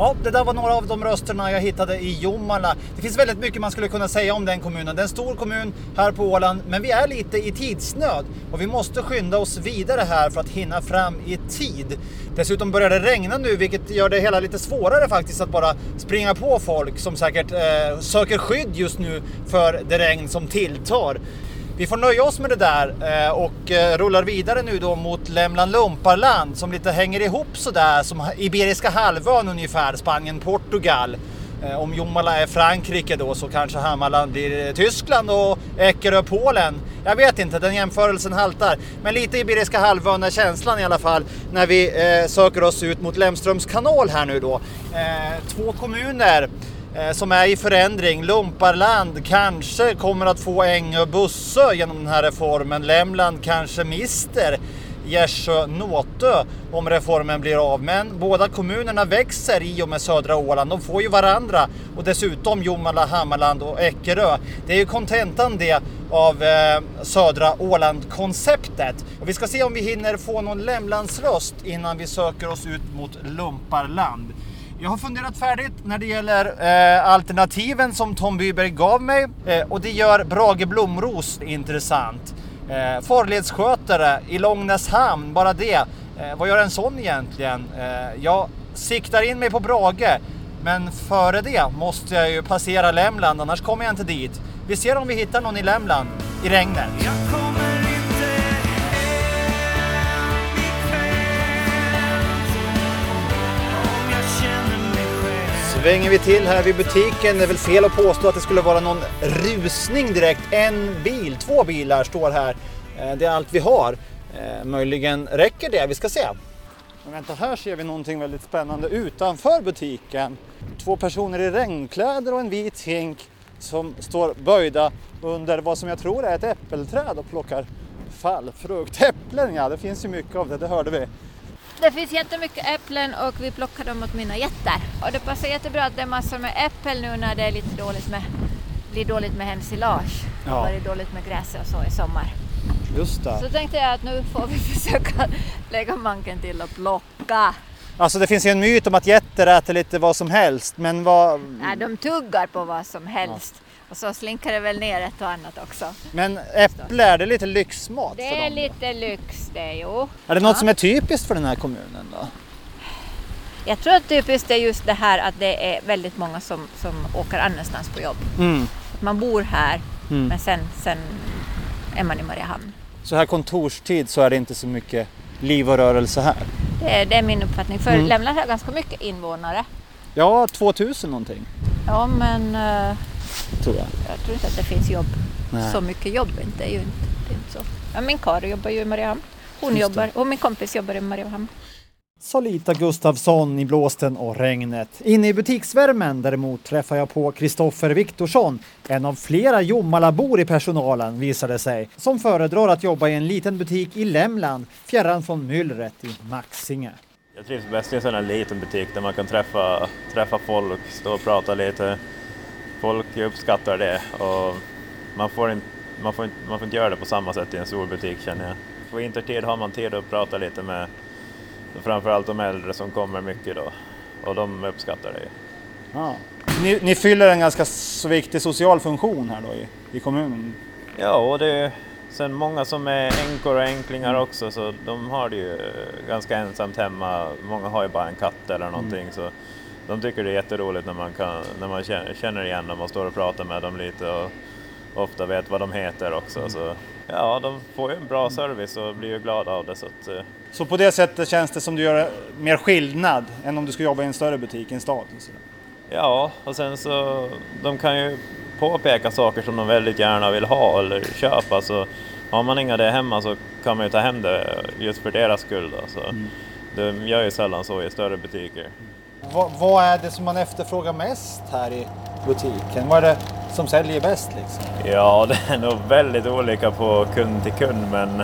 Ja, det där var några av de rösterna jag hittade i Jomala. Det finns väldigt mycket man skulle kunna säga om den kommunen. Det är en stor kommun här på Åland, men vi är lite i tidsnöd och vi måste skynda oss vidare här för att hinna fram i tid. Dessutom börjar det regna nu, vilket gör det hela lite svårare faktiskt att bara springa på folk som säkert eh, söker skydd just nu för det regn som tilltar. Vi får nöja oss med det där eh, och eh, rullar vidare nu då mot Lämland Lumparland som lite hänger ihop sådär som Iberiska halvön ungefär, Spanien, Portugal. Eh, Om Jomala är Frankrike då så kanske Hammarland blir eh, Tyskland och Eckerö Polen. Jag vet inte, den jämförelsen haltar. Men lite Iberiska halvön är känslan i alla fall när vi eh, söker oss ut mot Lemströms kanal här nu då. Eh, två kommuner Eh, som är i förändring. Lumparland kanske kommer att få Ängö Bussö genom den här reformen. Lämland kanske mister Gärsjö Nåtö om reformen blir av. Men båda kommunerna växer i och med södra Åland. De får ju varandra och dessutom Jomala, Hammarland och Eckerö. Det är ju kontentan det av eh, södra Åland-konceptet. Och vi ska se om vi hinner få någon Lämlandsröst innan vi söker oss ut mot Lumparland. Jag har funderat färdigt när det gäller eh, alternativen som Tom Byberg gav mig eh, och det gör Brage Blomros intressant. Eh, farledsskötare i Långnäshamn, bara det. Eh, vad gör en sån egentligen? Eh, jag siktar in mig på Brage, men före det måste jag ju passera Lämland, annars kommer jag inte dit. Vi ser om vi hittar någon i Lämland i regnet. Svänger vi till här vid butiken, det är väl fel att påstå att det skulle vara någon rusning direkt. En bil, två bilar står här. Eh, det är allt vi har. Eh, möjligen räcker det, vi ska se. Men vänta, här ser vi någonting väldigt spännande utanför butiken. Två personer i regnkläder och en vit hink som står böjda under vad som jag tror är ett äppelträd och plockar fallfrukt. Äpplen ja, det finns ju mycket av det, det hörde vi. Det finns jättemycket äpplen och vi plockar dem åt mina getter. Och det passar jättebra att det är massor med äppel nu när det är lite dåligt med, blir dåligt med hemsilage. Ja. Och varit dåligt med gräset och så i sommar. Just det. Så tänkte jag att nu får vi försöka lägga manken till och plocka. Alltså det finns ju en myt om att getter äter lite vad som helst, men vad... Nej, de tuggar på vad som helst. Och så slinkar det väl ner ett och annat också. Men äpple, är det lite lyxmat Det för är lite lyx det, jo. Är det något Ja. som är typiskt för den här kommunen då? Jag tror att typiskt är just det här att det är väldigt många som, som åker annanstans på jobb. Mm. Man bor här Mm. men sen, sen är man i Mariehamn. Så här kontorstid så är det inte så mycket liv och rörelse här? Det är, det är min uppfattning. För Mm. Lämlar har ganska mycket invånare. Ja, 2000 någonting Ja men eh, tror jag. jag tror inte att det finns jobb. Nej. Så mycket jobb inte. Det är ju inte, det är inte så. Ja, min karl jobbar ju i Mariehamn. Hon Just jobbar och min kompis jobbar i Mariehamn. Sa Lita Gustafsson i blåsten och regnet. Inne i butiksvärmen däremot träffar jag på Kristoffer Viktorsson, en av flera Jommalabor i personalen visar det sig, som föredrar att jobba i en liten butik i Lämland, fjärran från myllret i Maxinge. Jag trivs bäst i en sån här liten butik där man kan träffa, träffa folk, stå och prata lite. Folk uppskattar det och man får, inte, man, får inte, man får inte göra det på samma sätt i en stor butik känner jag. På vintertid har man tid att prata lite med framförallt de äldre som kommer mycket då och de uppskattar det. Ja. Ni, ni fyller en ganska så viktig social funktion här då i, i kommunen. Ja, och det är sen många som är änkor och änklingar också så de har det ju ganska ensamt hemma. Många har ju bara en katt eller någonting så de tycker det är jätteroligt när man, kan, när man känner- igen dem och står och pratar med dem lite och ofta vet vad de heter också. Så ja, de får ju en bra service och blir ju glada av det. Så att, eh, Så på det sättet känns det som du gör mer skillnad än om du skulle jobba i en större butik i en stad. Ja, och sen så de kan ju påpeka saker som de väldigt gärna vill ha eller köpa. Så har man inga det hemma så kan man ju ta hem det just för deras skull. Då. Så De gör ju sällan så i större butiker. Vad, vad är det som man efterfrågar mest här i butiken? Vad är det som säljer bäst liksom? Ja, det är nog väldigt olika på kund till kund men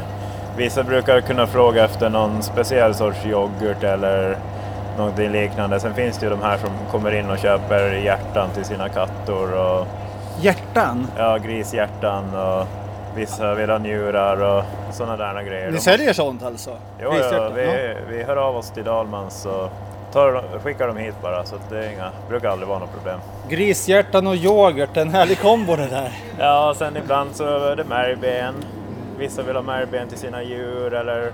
vissa brukar kunna fråga efter någon speciell sorts yoghurt eller någonting liknande. Sen finns det ju de här som kommer in och köper hjärtan till sina kattor. Och, Hjärtan? Ja, grishjärtan och vissa vill ha njurar och sådana där grejer. Ni säljer sånt alltså? Jo, ja, vi, vi hör av oss till Dalmans och tar, skickar dem hit bara så det är inga, brukar aldrig vara något problem. Grishjärtan och yoghurt, en härlig kombo det där. Ja, och sen ibland så är det märgben. Vissa vill ha märgben till sina djur eller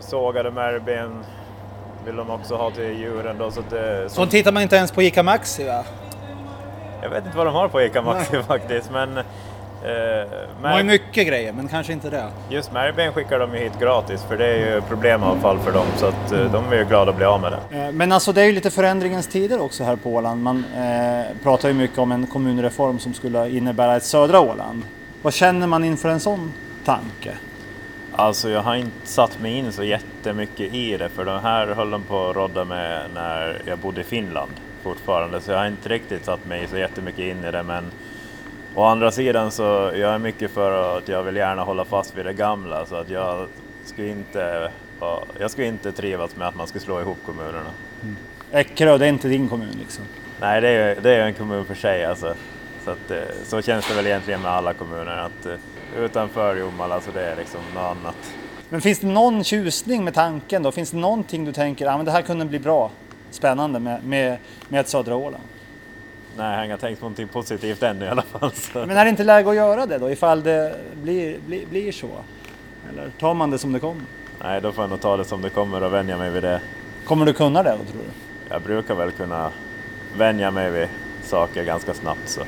sågade märgben vill de också ha till djuren. Då, så det, Sånt hittar man inte ens på ICA Maxi va? Jag vet inte vad de har på ICA Maxi faktiskt men... Eh, De har ju mycket grejer, men kanske inte det. Just märgben skickar de ju hit gratis för det är ju problemavfall för dem så att eh, de är ju glada att bli av med det. Eh, Men alltså det är ju lite förändringens tider också här på Åland. Man eh, pratar ju mycket om en kommunreform som skulle innebära ett södra Åland. Vad känner man inför en sån tanke? Alltså jag har inte satt mig in så jättemycket i det för de här höll de på att rodda med när jag bodde i Finland fortfarande så jag har inte riktigt satt mig så jättemycket in i det men å andra sidan så jag är mycket för att jag vill gärna hålla fast vid det gamla så att jag skulle inte, ja, jag skulle inte trivas med att man skulle slå ihop kommunerna. Eckerö, det är inte din kommun liksom. Nej, det är, det är en kommun för sig alltså. Så, att, eh, så känns det väl egentligen med alla kommuner att eh, utanför Jomala så det är liksom något annat. Men finns det någon tjusning med tanken då? Finns det någonting du tänker, ah, men det här kunde bli bra, spännande med, med, med ett södra Åland? Nej, jag har inte tänkt på någonting positivt ännu i alla fall. Så. Men är det inte läge att göra det då, ifall det blir, blir, blir så? Eller tar man det som det kommer? Nej, då får jag nog ta det som det kommer och vänja mig vid det. Kommer du kunna det då tror du? Jag brukar väl kunna vänja mig vid saker ganska snabbt. Så.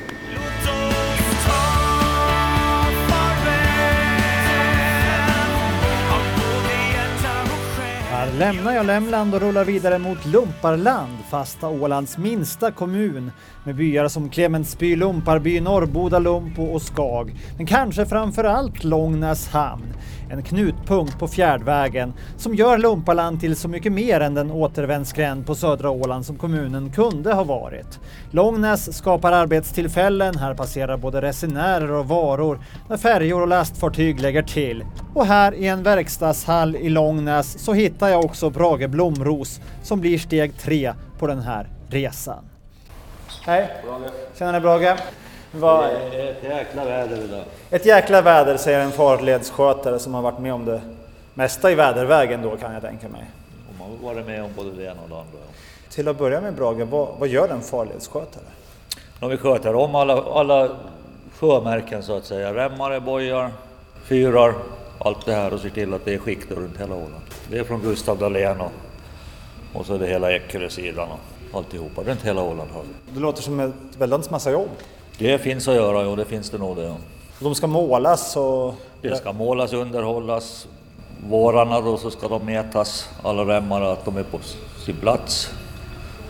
Lämnar jag Lämland och rullar vidare mot Lumparland, fasta Ålands minsta kommun med byar som Clemensby, Lumparby, Norrboda, Lumpo och Skag. Men kanske framförallt Långnäs hamn, en knutpunkt på Fjärdvägen som gör Lumparland till så mycket mer än den återvändsgränd på södra Åland som kommunen kunde ha varit. Långnäs skapar arbetstillfällen, här passerar både resenärer och varor när färjor och lastfartyg lägger till. Och här i en verkstadshall i Långnäs så hittar jag också Brage Blomros som blir steg tre på den här resan. Hej! Tjenare Brage! Vad, Det är ett jäkla väder idag. ett jäkla väder säger en farledsskötare som har varit med om det mesta i vädervägen då kan jag tänka mig. Och man har varit med om både det ena och det andra. Till att börja med Brage, vad, vad gör en farledsskötare? Vi sköter om alla, alla sjömärken så att säga. Remmare, bojar, fyrar, allt det här och ser till att det är skikt runt hela Åland. Det är från Gustav Dahlén och, och så är det hela Eckerö-sidan och alltihopa. Runt hela har vi. Det låter som ett väldans massa jobb. Det finns att göra, och det finns det nog det. ja. De ska målas och... Det ska målas, underhållas. Vårarna då så ska de mätas, alla remmar, att de är på sin plats.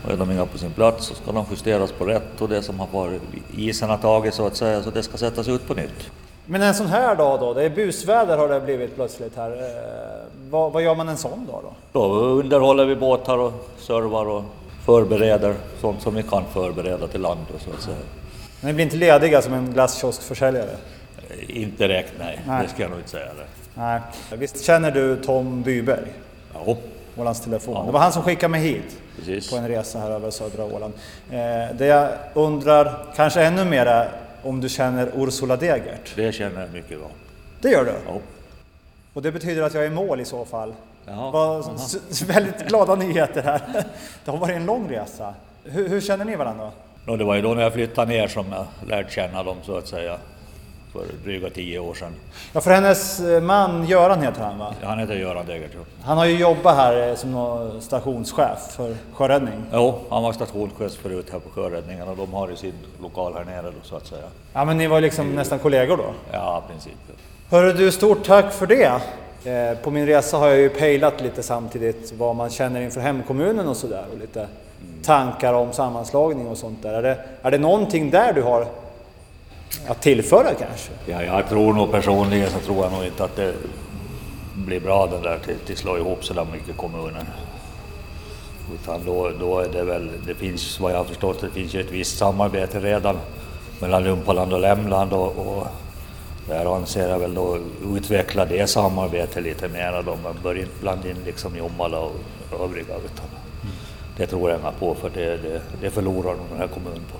Och är de inte på sin plats så ska de justeras på rätt och det som har varit isen har tagit så att säga, så det ska sättas ut på nytt. Men en sån här dag då, det är busväder har det blivit plötsligt här. Eh, vad, vad gör man en sån dag då? Då underhåller vi båtar och servar och förbereder sånt som vi kan förbereda till land och så att säga. Ni blir inte lediga som en glasskioskförsäljare? Inte direkt nej, Nej. det ska jag nog inte säga. Det. Nej. Visst känner du Tom Byberg? Ja. Ålands Telefon. Ja. Det var han som skickade mig hit Precis. på en resa här över södra Åland. Eh, det jag undrar, kanske ännu mer, är om du känner Ursula Degert? Det känner jag mycket bra. Det gör du? Ja. Och det betyder att jag är i mål i så fall? S- s- väldigt glada nyheter här. Det har varit en lång resa. Hur, hur känner ni varandra? Och det var ju då när jag flyttade ner som jag lärde känna dem så att säga. För dryga tio år sedan. Ja, för hennes eh, man Göran heter han va? Han heter Göran Degert. ja. Han har ju jobbat här eh, som stationschef för sjöräddning. Jo, han var stationschef förut här på sjöräddningen och de har ju sin lokal här nere då så att säga. Ja, men ni var liksom nästan kollegor då? Ja, i princip. Hörru du, stort tack för det! Eh, På min resa har jag ju pejlat lite samtidigt vad man känner inför hemkommunen och sådär och lite tankar om sammanslagning och sånt där. Är det, är det någonting där du har att tillföra kanske? Ja, jag tror nog personligen så tror jag nog inte att det blir bra den där till, till slå ihop så där mycket kommuner. Utan då, då är det väl, det finns vad jag har förstått, det finns ju ett visst samarbete redan mellan Lumpaland och Lämland och, och där anser jag väl då utveckla det samarbetet lite mer då man bör inte blanda in liksom Jomala och övriga utan det tror jag på för det, det, det förlorar nog den här kommunen på.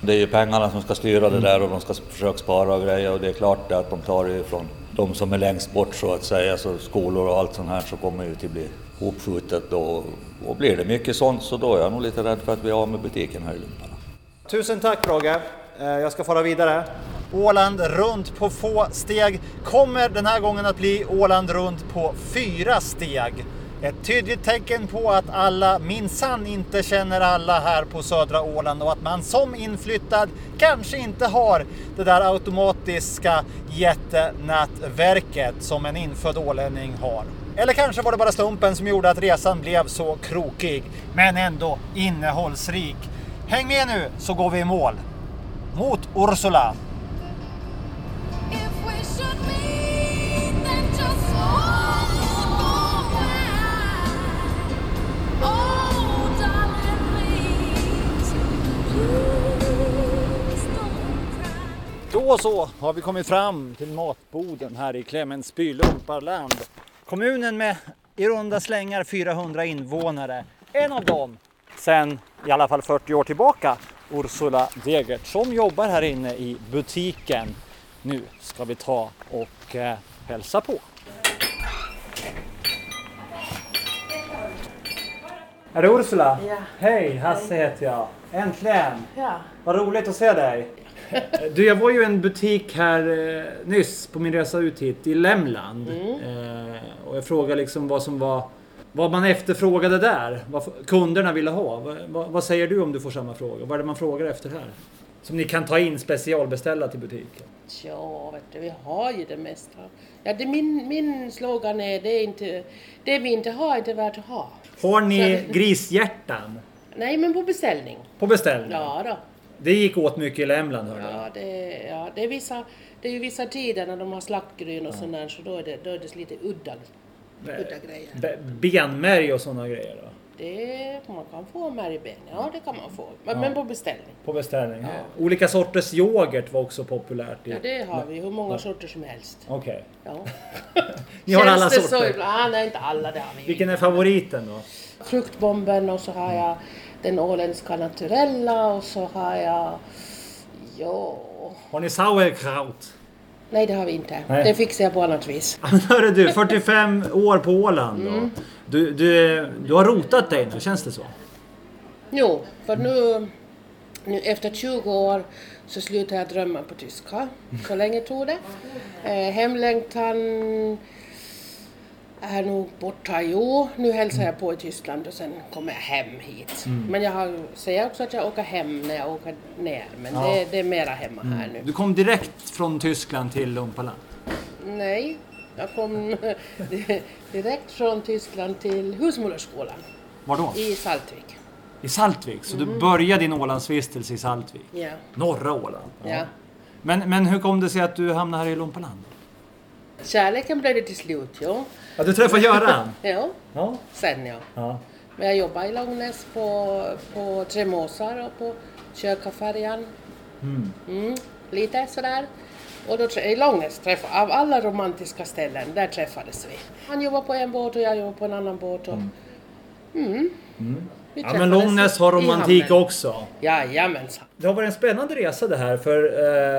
Det är ju pengarna som ska styra det där och de ska försöka spara och grejer och det är klart att de tar det ifrån de som är längst bort så att säga, så skolor och allt sånt här så kommer ju till bli uppskjutet då. Och blir det mycket sånt så då är jag nog lite rädd för att vi är av med butiken här i Lumpala. Tusen tack Brage! Eh, Jag ska fara vidare. Åland runt på få steg kommer den här gången att bli Åland runt på fyra steg. Ett tydligt tecken på att alla minsann inte känner alla här på södra Åland och att man som inflyttad kanske inte har det där automatiska jättenätverket som en infödd ålänning har. Eller kanske var det bara slumpen som gjorde att resan blev så krokig, men ändå innehållsrik. Häng med nu så går vi i mål. Mot Ursula. Då så har vi kommit fram till matboden här i Clemensby, Lumparland. Kommunen med i runda slängar 400 invånare. En av dem sen i alla fall 40 år tillbaka, Ursula Degert som jobbar här inne i butiken. Nu ska vi ta och eh, hälsa på. Är det Ursula? Ja. Hej, Hasse heter jag. Äntligen! Ja. Vad roligt att se dig. Du, jag var ju i en butik här eh, nyss på min resa ut hit i Lämland. Eh, och jag frågade liksom vad som var vad man efterfrågade där, vad kunderna ville ha. Vad, vad, vad säger du om du får samma fråga? Vad är det man frågar efter här? Som ni kan ta in specialbeställa till butiken. Ja, vet du, vi har ju det mesta. Ja, det, min, min slogan är det, är inte, det vi inte har är inte värt att ha. Har ni Så- grishjärtan Nej, men på beställning. på beställning? Ja, då. Det gick åt mycket i Lämland hörde. Ja, det, ja, det, är vissa, det är ju vissa tider när de har slaktgryn och sånt där, så då är det, då är det lite udda, udda grejer. Be- benmärg och sådana grejer då? Det, man kan få märgben, ja det kan man få. Men, Ja. men på beställning. På beställning? Olika sorters yoghurt var också populärt. i- Ja, det har vi hur många sorter som helst. Okej. Ja. Ni har alla Så, sorter? ibland? ah, nej, inte alla, det har vi Vilken är favoriten då? Fruktbomben och så har jag den åländska naturella och så har jag Ja. Har ni sauerkraut? Nej, det har vi inte. Nej. Det fixar jag på annat vis. Hörru du, 45 år på Åland då. Mm. Du, du, du har rotat dig nu, känns det så? Jo, för nu, nu efter 20 år så slutar jag drömma på tyska. Så länge tog det. Eh, hemlängtan är nog borta. Jo, nu hälsar jag på i Tyskland och sen kommer jag hem hit. Mm. Men jag har, säger också att jag åker hem när jag åker ner. Men Ja. det, det är mera hemma här nu. Du kom direkt från Tyskland till Lumpaland? Nej, jag kom direkt från Tyskland till Husmodderskolan. Var då? I Saltvik. I Saltvik? Så du Mhm. började din Ålandsvistelse i Saltvik? Ja. Norra Åland? Ja. Men, men hur kom det sig att du hamnade här i Lumpaland? Kärleken blev det till slut, jo. Ja, du träffade Göran? ja, Ja. sen ja. ja. Men jag jobbade i Långnäs på, på Tremåsar och på Kökafärjan. Mm. Mm, lite sådär. Och då, i Långnäs, av alla romantiska ställen, där träffades vi. Han jobbade på en båt och jag jobbade på en annan båt. Och, mm. Mm. Vi Ja, men Långnäs har romantik också. Jajamensan. Det har varit en spännande resa det här för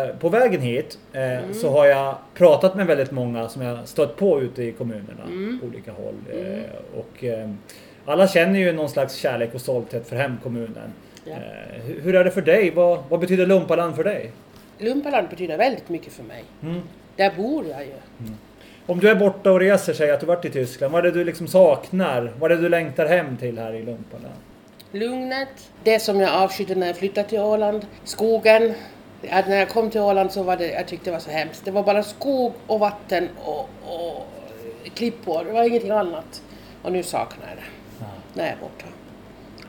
eh, på vägen hit eh, Mm. så har jag pratat med väldigt många som jag stött på ute i kommunerna Mm. på olika håll. Eh, Mm. och eh, alla känner ju någon slags kärlek och stolthet för hemkommunen. Ja. Eh, hur, hur är det för dig? Vad, vad betyder Lumpaland för dig? Lumpaland betyder väldigt mycket för mig. Mm. Där bor jag ju. Om du är borta och reser, säg att du varit i Tyskland. Vad är det du liksom saknar? Vad är det du längtar hem till här i Lumpaland? Lugnet, det som jag avskydde när jag flyttade till Åland, skogen. Att när jag kom till Åland så var det, jag tyckte det var så hemskt. Det var bara skog och vatten och, och klippor, det var ingenting annat. Och nu saknar jag det. När jag är borta.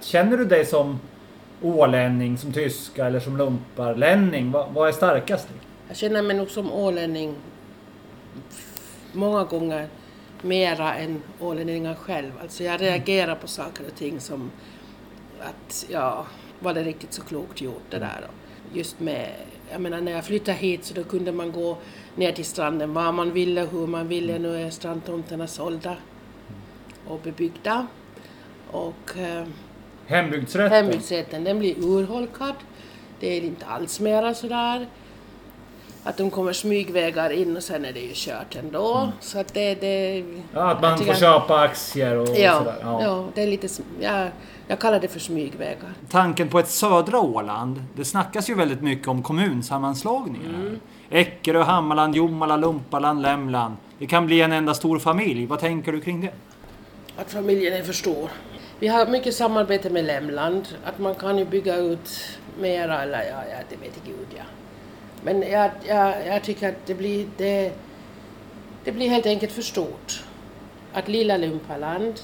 Känner du dig som ålänning, som tyska eller som lumparlänning? Vad, vad är starkast? Jag känner mig nog som ålänning många gånger mera än ålänningar själv. Alltså jag reagerar på saker och ting som att, ja, var det riktigt så klokt gjort det där? Och Just med, jag menar när jag flyttade hit så då kunde man gå ner till stranden var man ville, hur man ville. Nu är strandtomterna sålda och bebyggda. Och eh, Hembygdsrätten? hembygdsrätten den blir urholkad. Det är inte alls mera sådär att de kommer smygvägar in och sen är det ju kört ändå. Så att det... det Ja, att man får köpa aktier och ja, sådär. Ja. det är lite... Jag, jag kallar det för smygvägar. Tanken på ett södra Åland, det snackas ju väldigt mycket om kommunsammanslagningar. Mm. Eckerö, Hammarland, Jomala, Lumpaland, Lämland. Det kan bli en enda stor familj. Vad tänker du kring det? Att familjen är för stor. Vi har mycket samarbete med Lämland. Att man kan ju bygga ut mera, eller ja, ja det vet Gud ja. Men jag, jag, jag tycker att det blir, det, det blir helt enkelt för stort. Att lilla Lumpaland,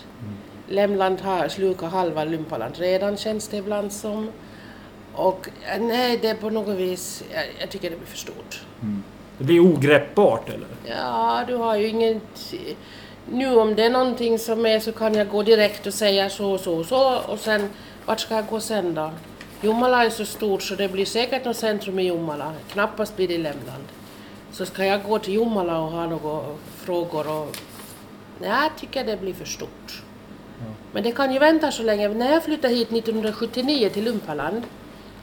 Lämland har slukat halva Lumpaland redan känns det ibland som. Och eh, nej, det är på något vis, jag, jag tycker det blir för stort. Det blir ogreppbart eller? Ja, du har ju inget... Nu om det är någonting som är så kan jag gå direkt och säga så och så och så och sen vart ska jag gå sen då? Jomala är så stort så det blir säkert något centrum i Jomala, knappast blir det i Lämland. Så ska jag gå till Jomala och ha några frågor och... Nej, jag tycker det blir för stort. Men det kan ju vänta så länge. När jag flyttade hit 1979 till Lumpaland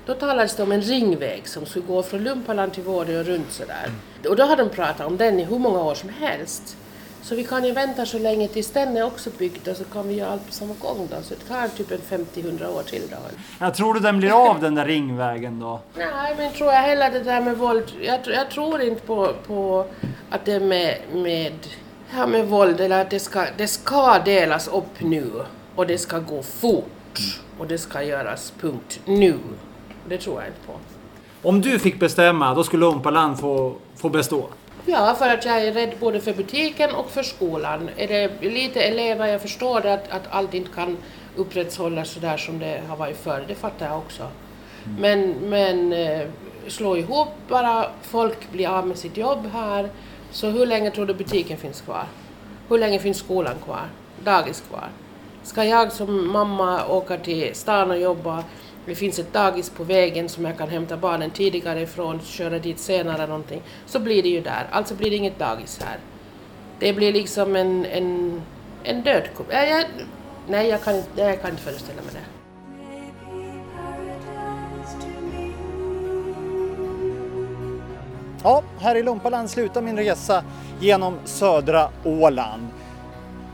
då talades det om en ringväg som skulle gå från Lumpaland till Vård och runt sådär. Och då har de pratat om den i hur många år som helst. Så vi kan ju vänta så länge tills den är också byggd och så kan vi göra allt på samma gång då. Så det tar typ en 50-100 år till då. Jag tror du den blir av den där ringvägen då? Nej, men tror jag heller det där med våld. Jag, jag tror inte på, på att det med, med, ja, med våld eller att det ska, det ska delas upp nu och det ska gå fort och det ska göras punkt nu. Det tror jag inte på. Om du fick bestämma, då skulle Lumpaland få, få bestå? Ja, för att jag är rädd både för butiken och för skolan. Är det lite elever, jag förstår det att, att allt inte kan upprätthållas så där som det har varit förr, det fattar jag också. Men, men eh, slå ihop bara, folk blir av med sitt jobb här. Så hur länge tror du butiken finns kvar? Hur länge finns skolan kvar? Dagis kvar? Ska jag som mamma åka till stan och jobba, det finns ett dagis på vägen som jag kan hämta barnen tidigare ifrån, köra dit senare någonting, så blir det ju där. Alltså blir det inget dagis här. Det blir liksom en, en, en död ko- jag, jag, Nej, jag kan, jag kan inte föreställa mig det. Ja, här i Lumpaland slutar min resa genom södra Åland.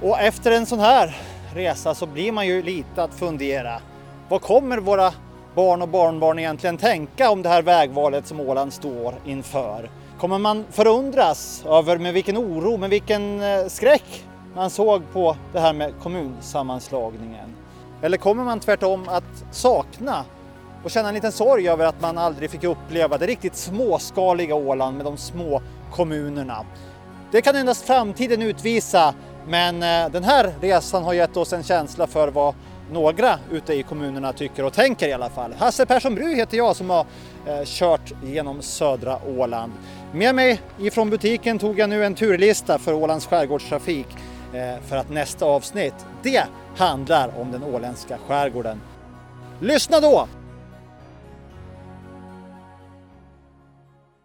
Och efter en sån här resa så blir man ju lite att fundera. Vad kommer våra barn och barnbarn egentligen tänka om det här vägvalet som Åland står inför? Kommer man förundras över med vilken oro, med vilken eh, skräck man såg på det här med kommunsammanslagningen? Eller kommer man tvärtom att sakna och känna en liten sorg över att man aldrig fick uppleva det riktigt småskaliga Åland med de små kommunerna? Det kan endast framtiden utvisa, men eh, den här resan har gett oss en känsla för vad några ute i kommunerna tycker och tänker i alla fall. Hasse Persson Bru heter jag som har eh, kört genom södra Åland. Med mig ifrån butiken tog jag nu en turlista för Ålands skärgårdstrafik eh, för att nästa avsnitt, det handlar om den åländska skärgården. Lyssna då!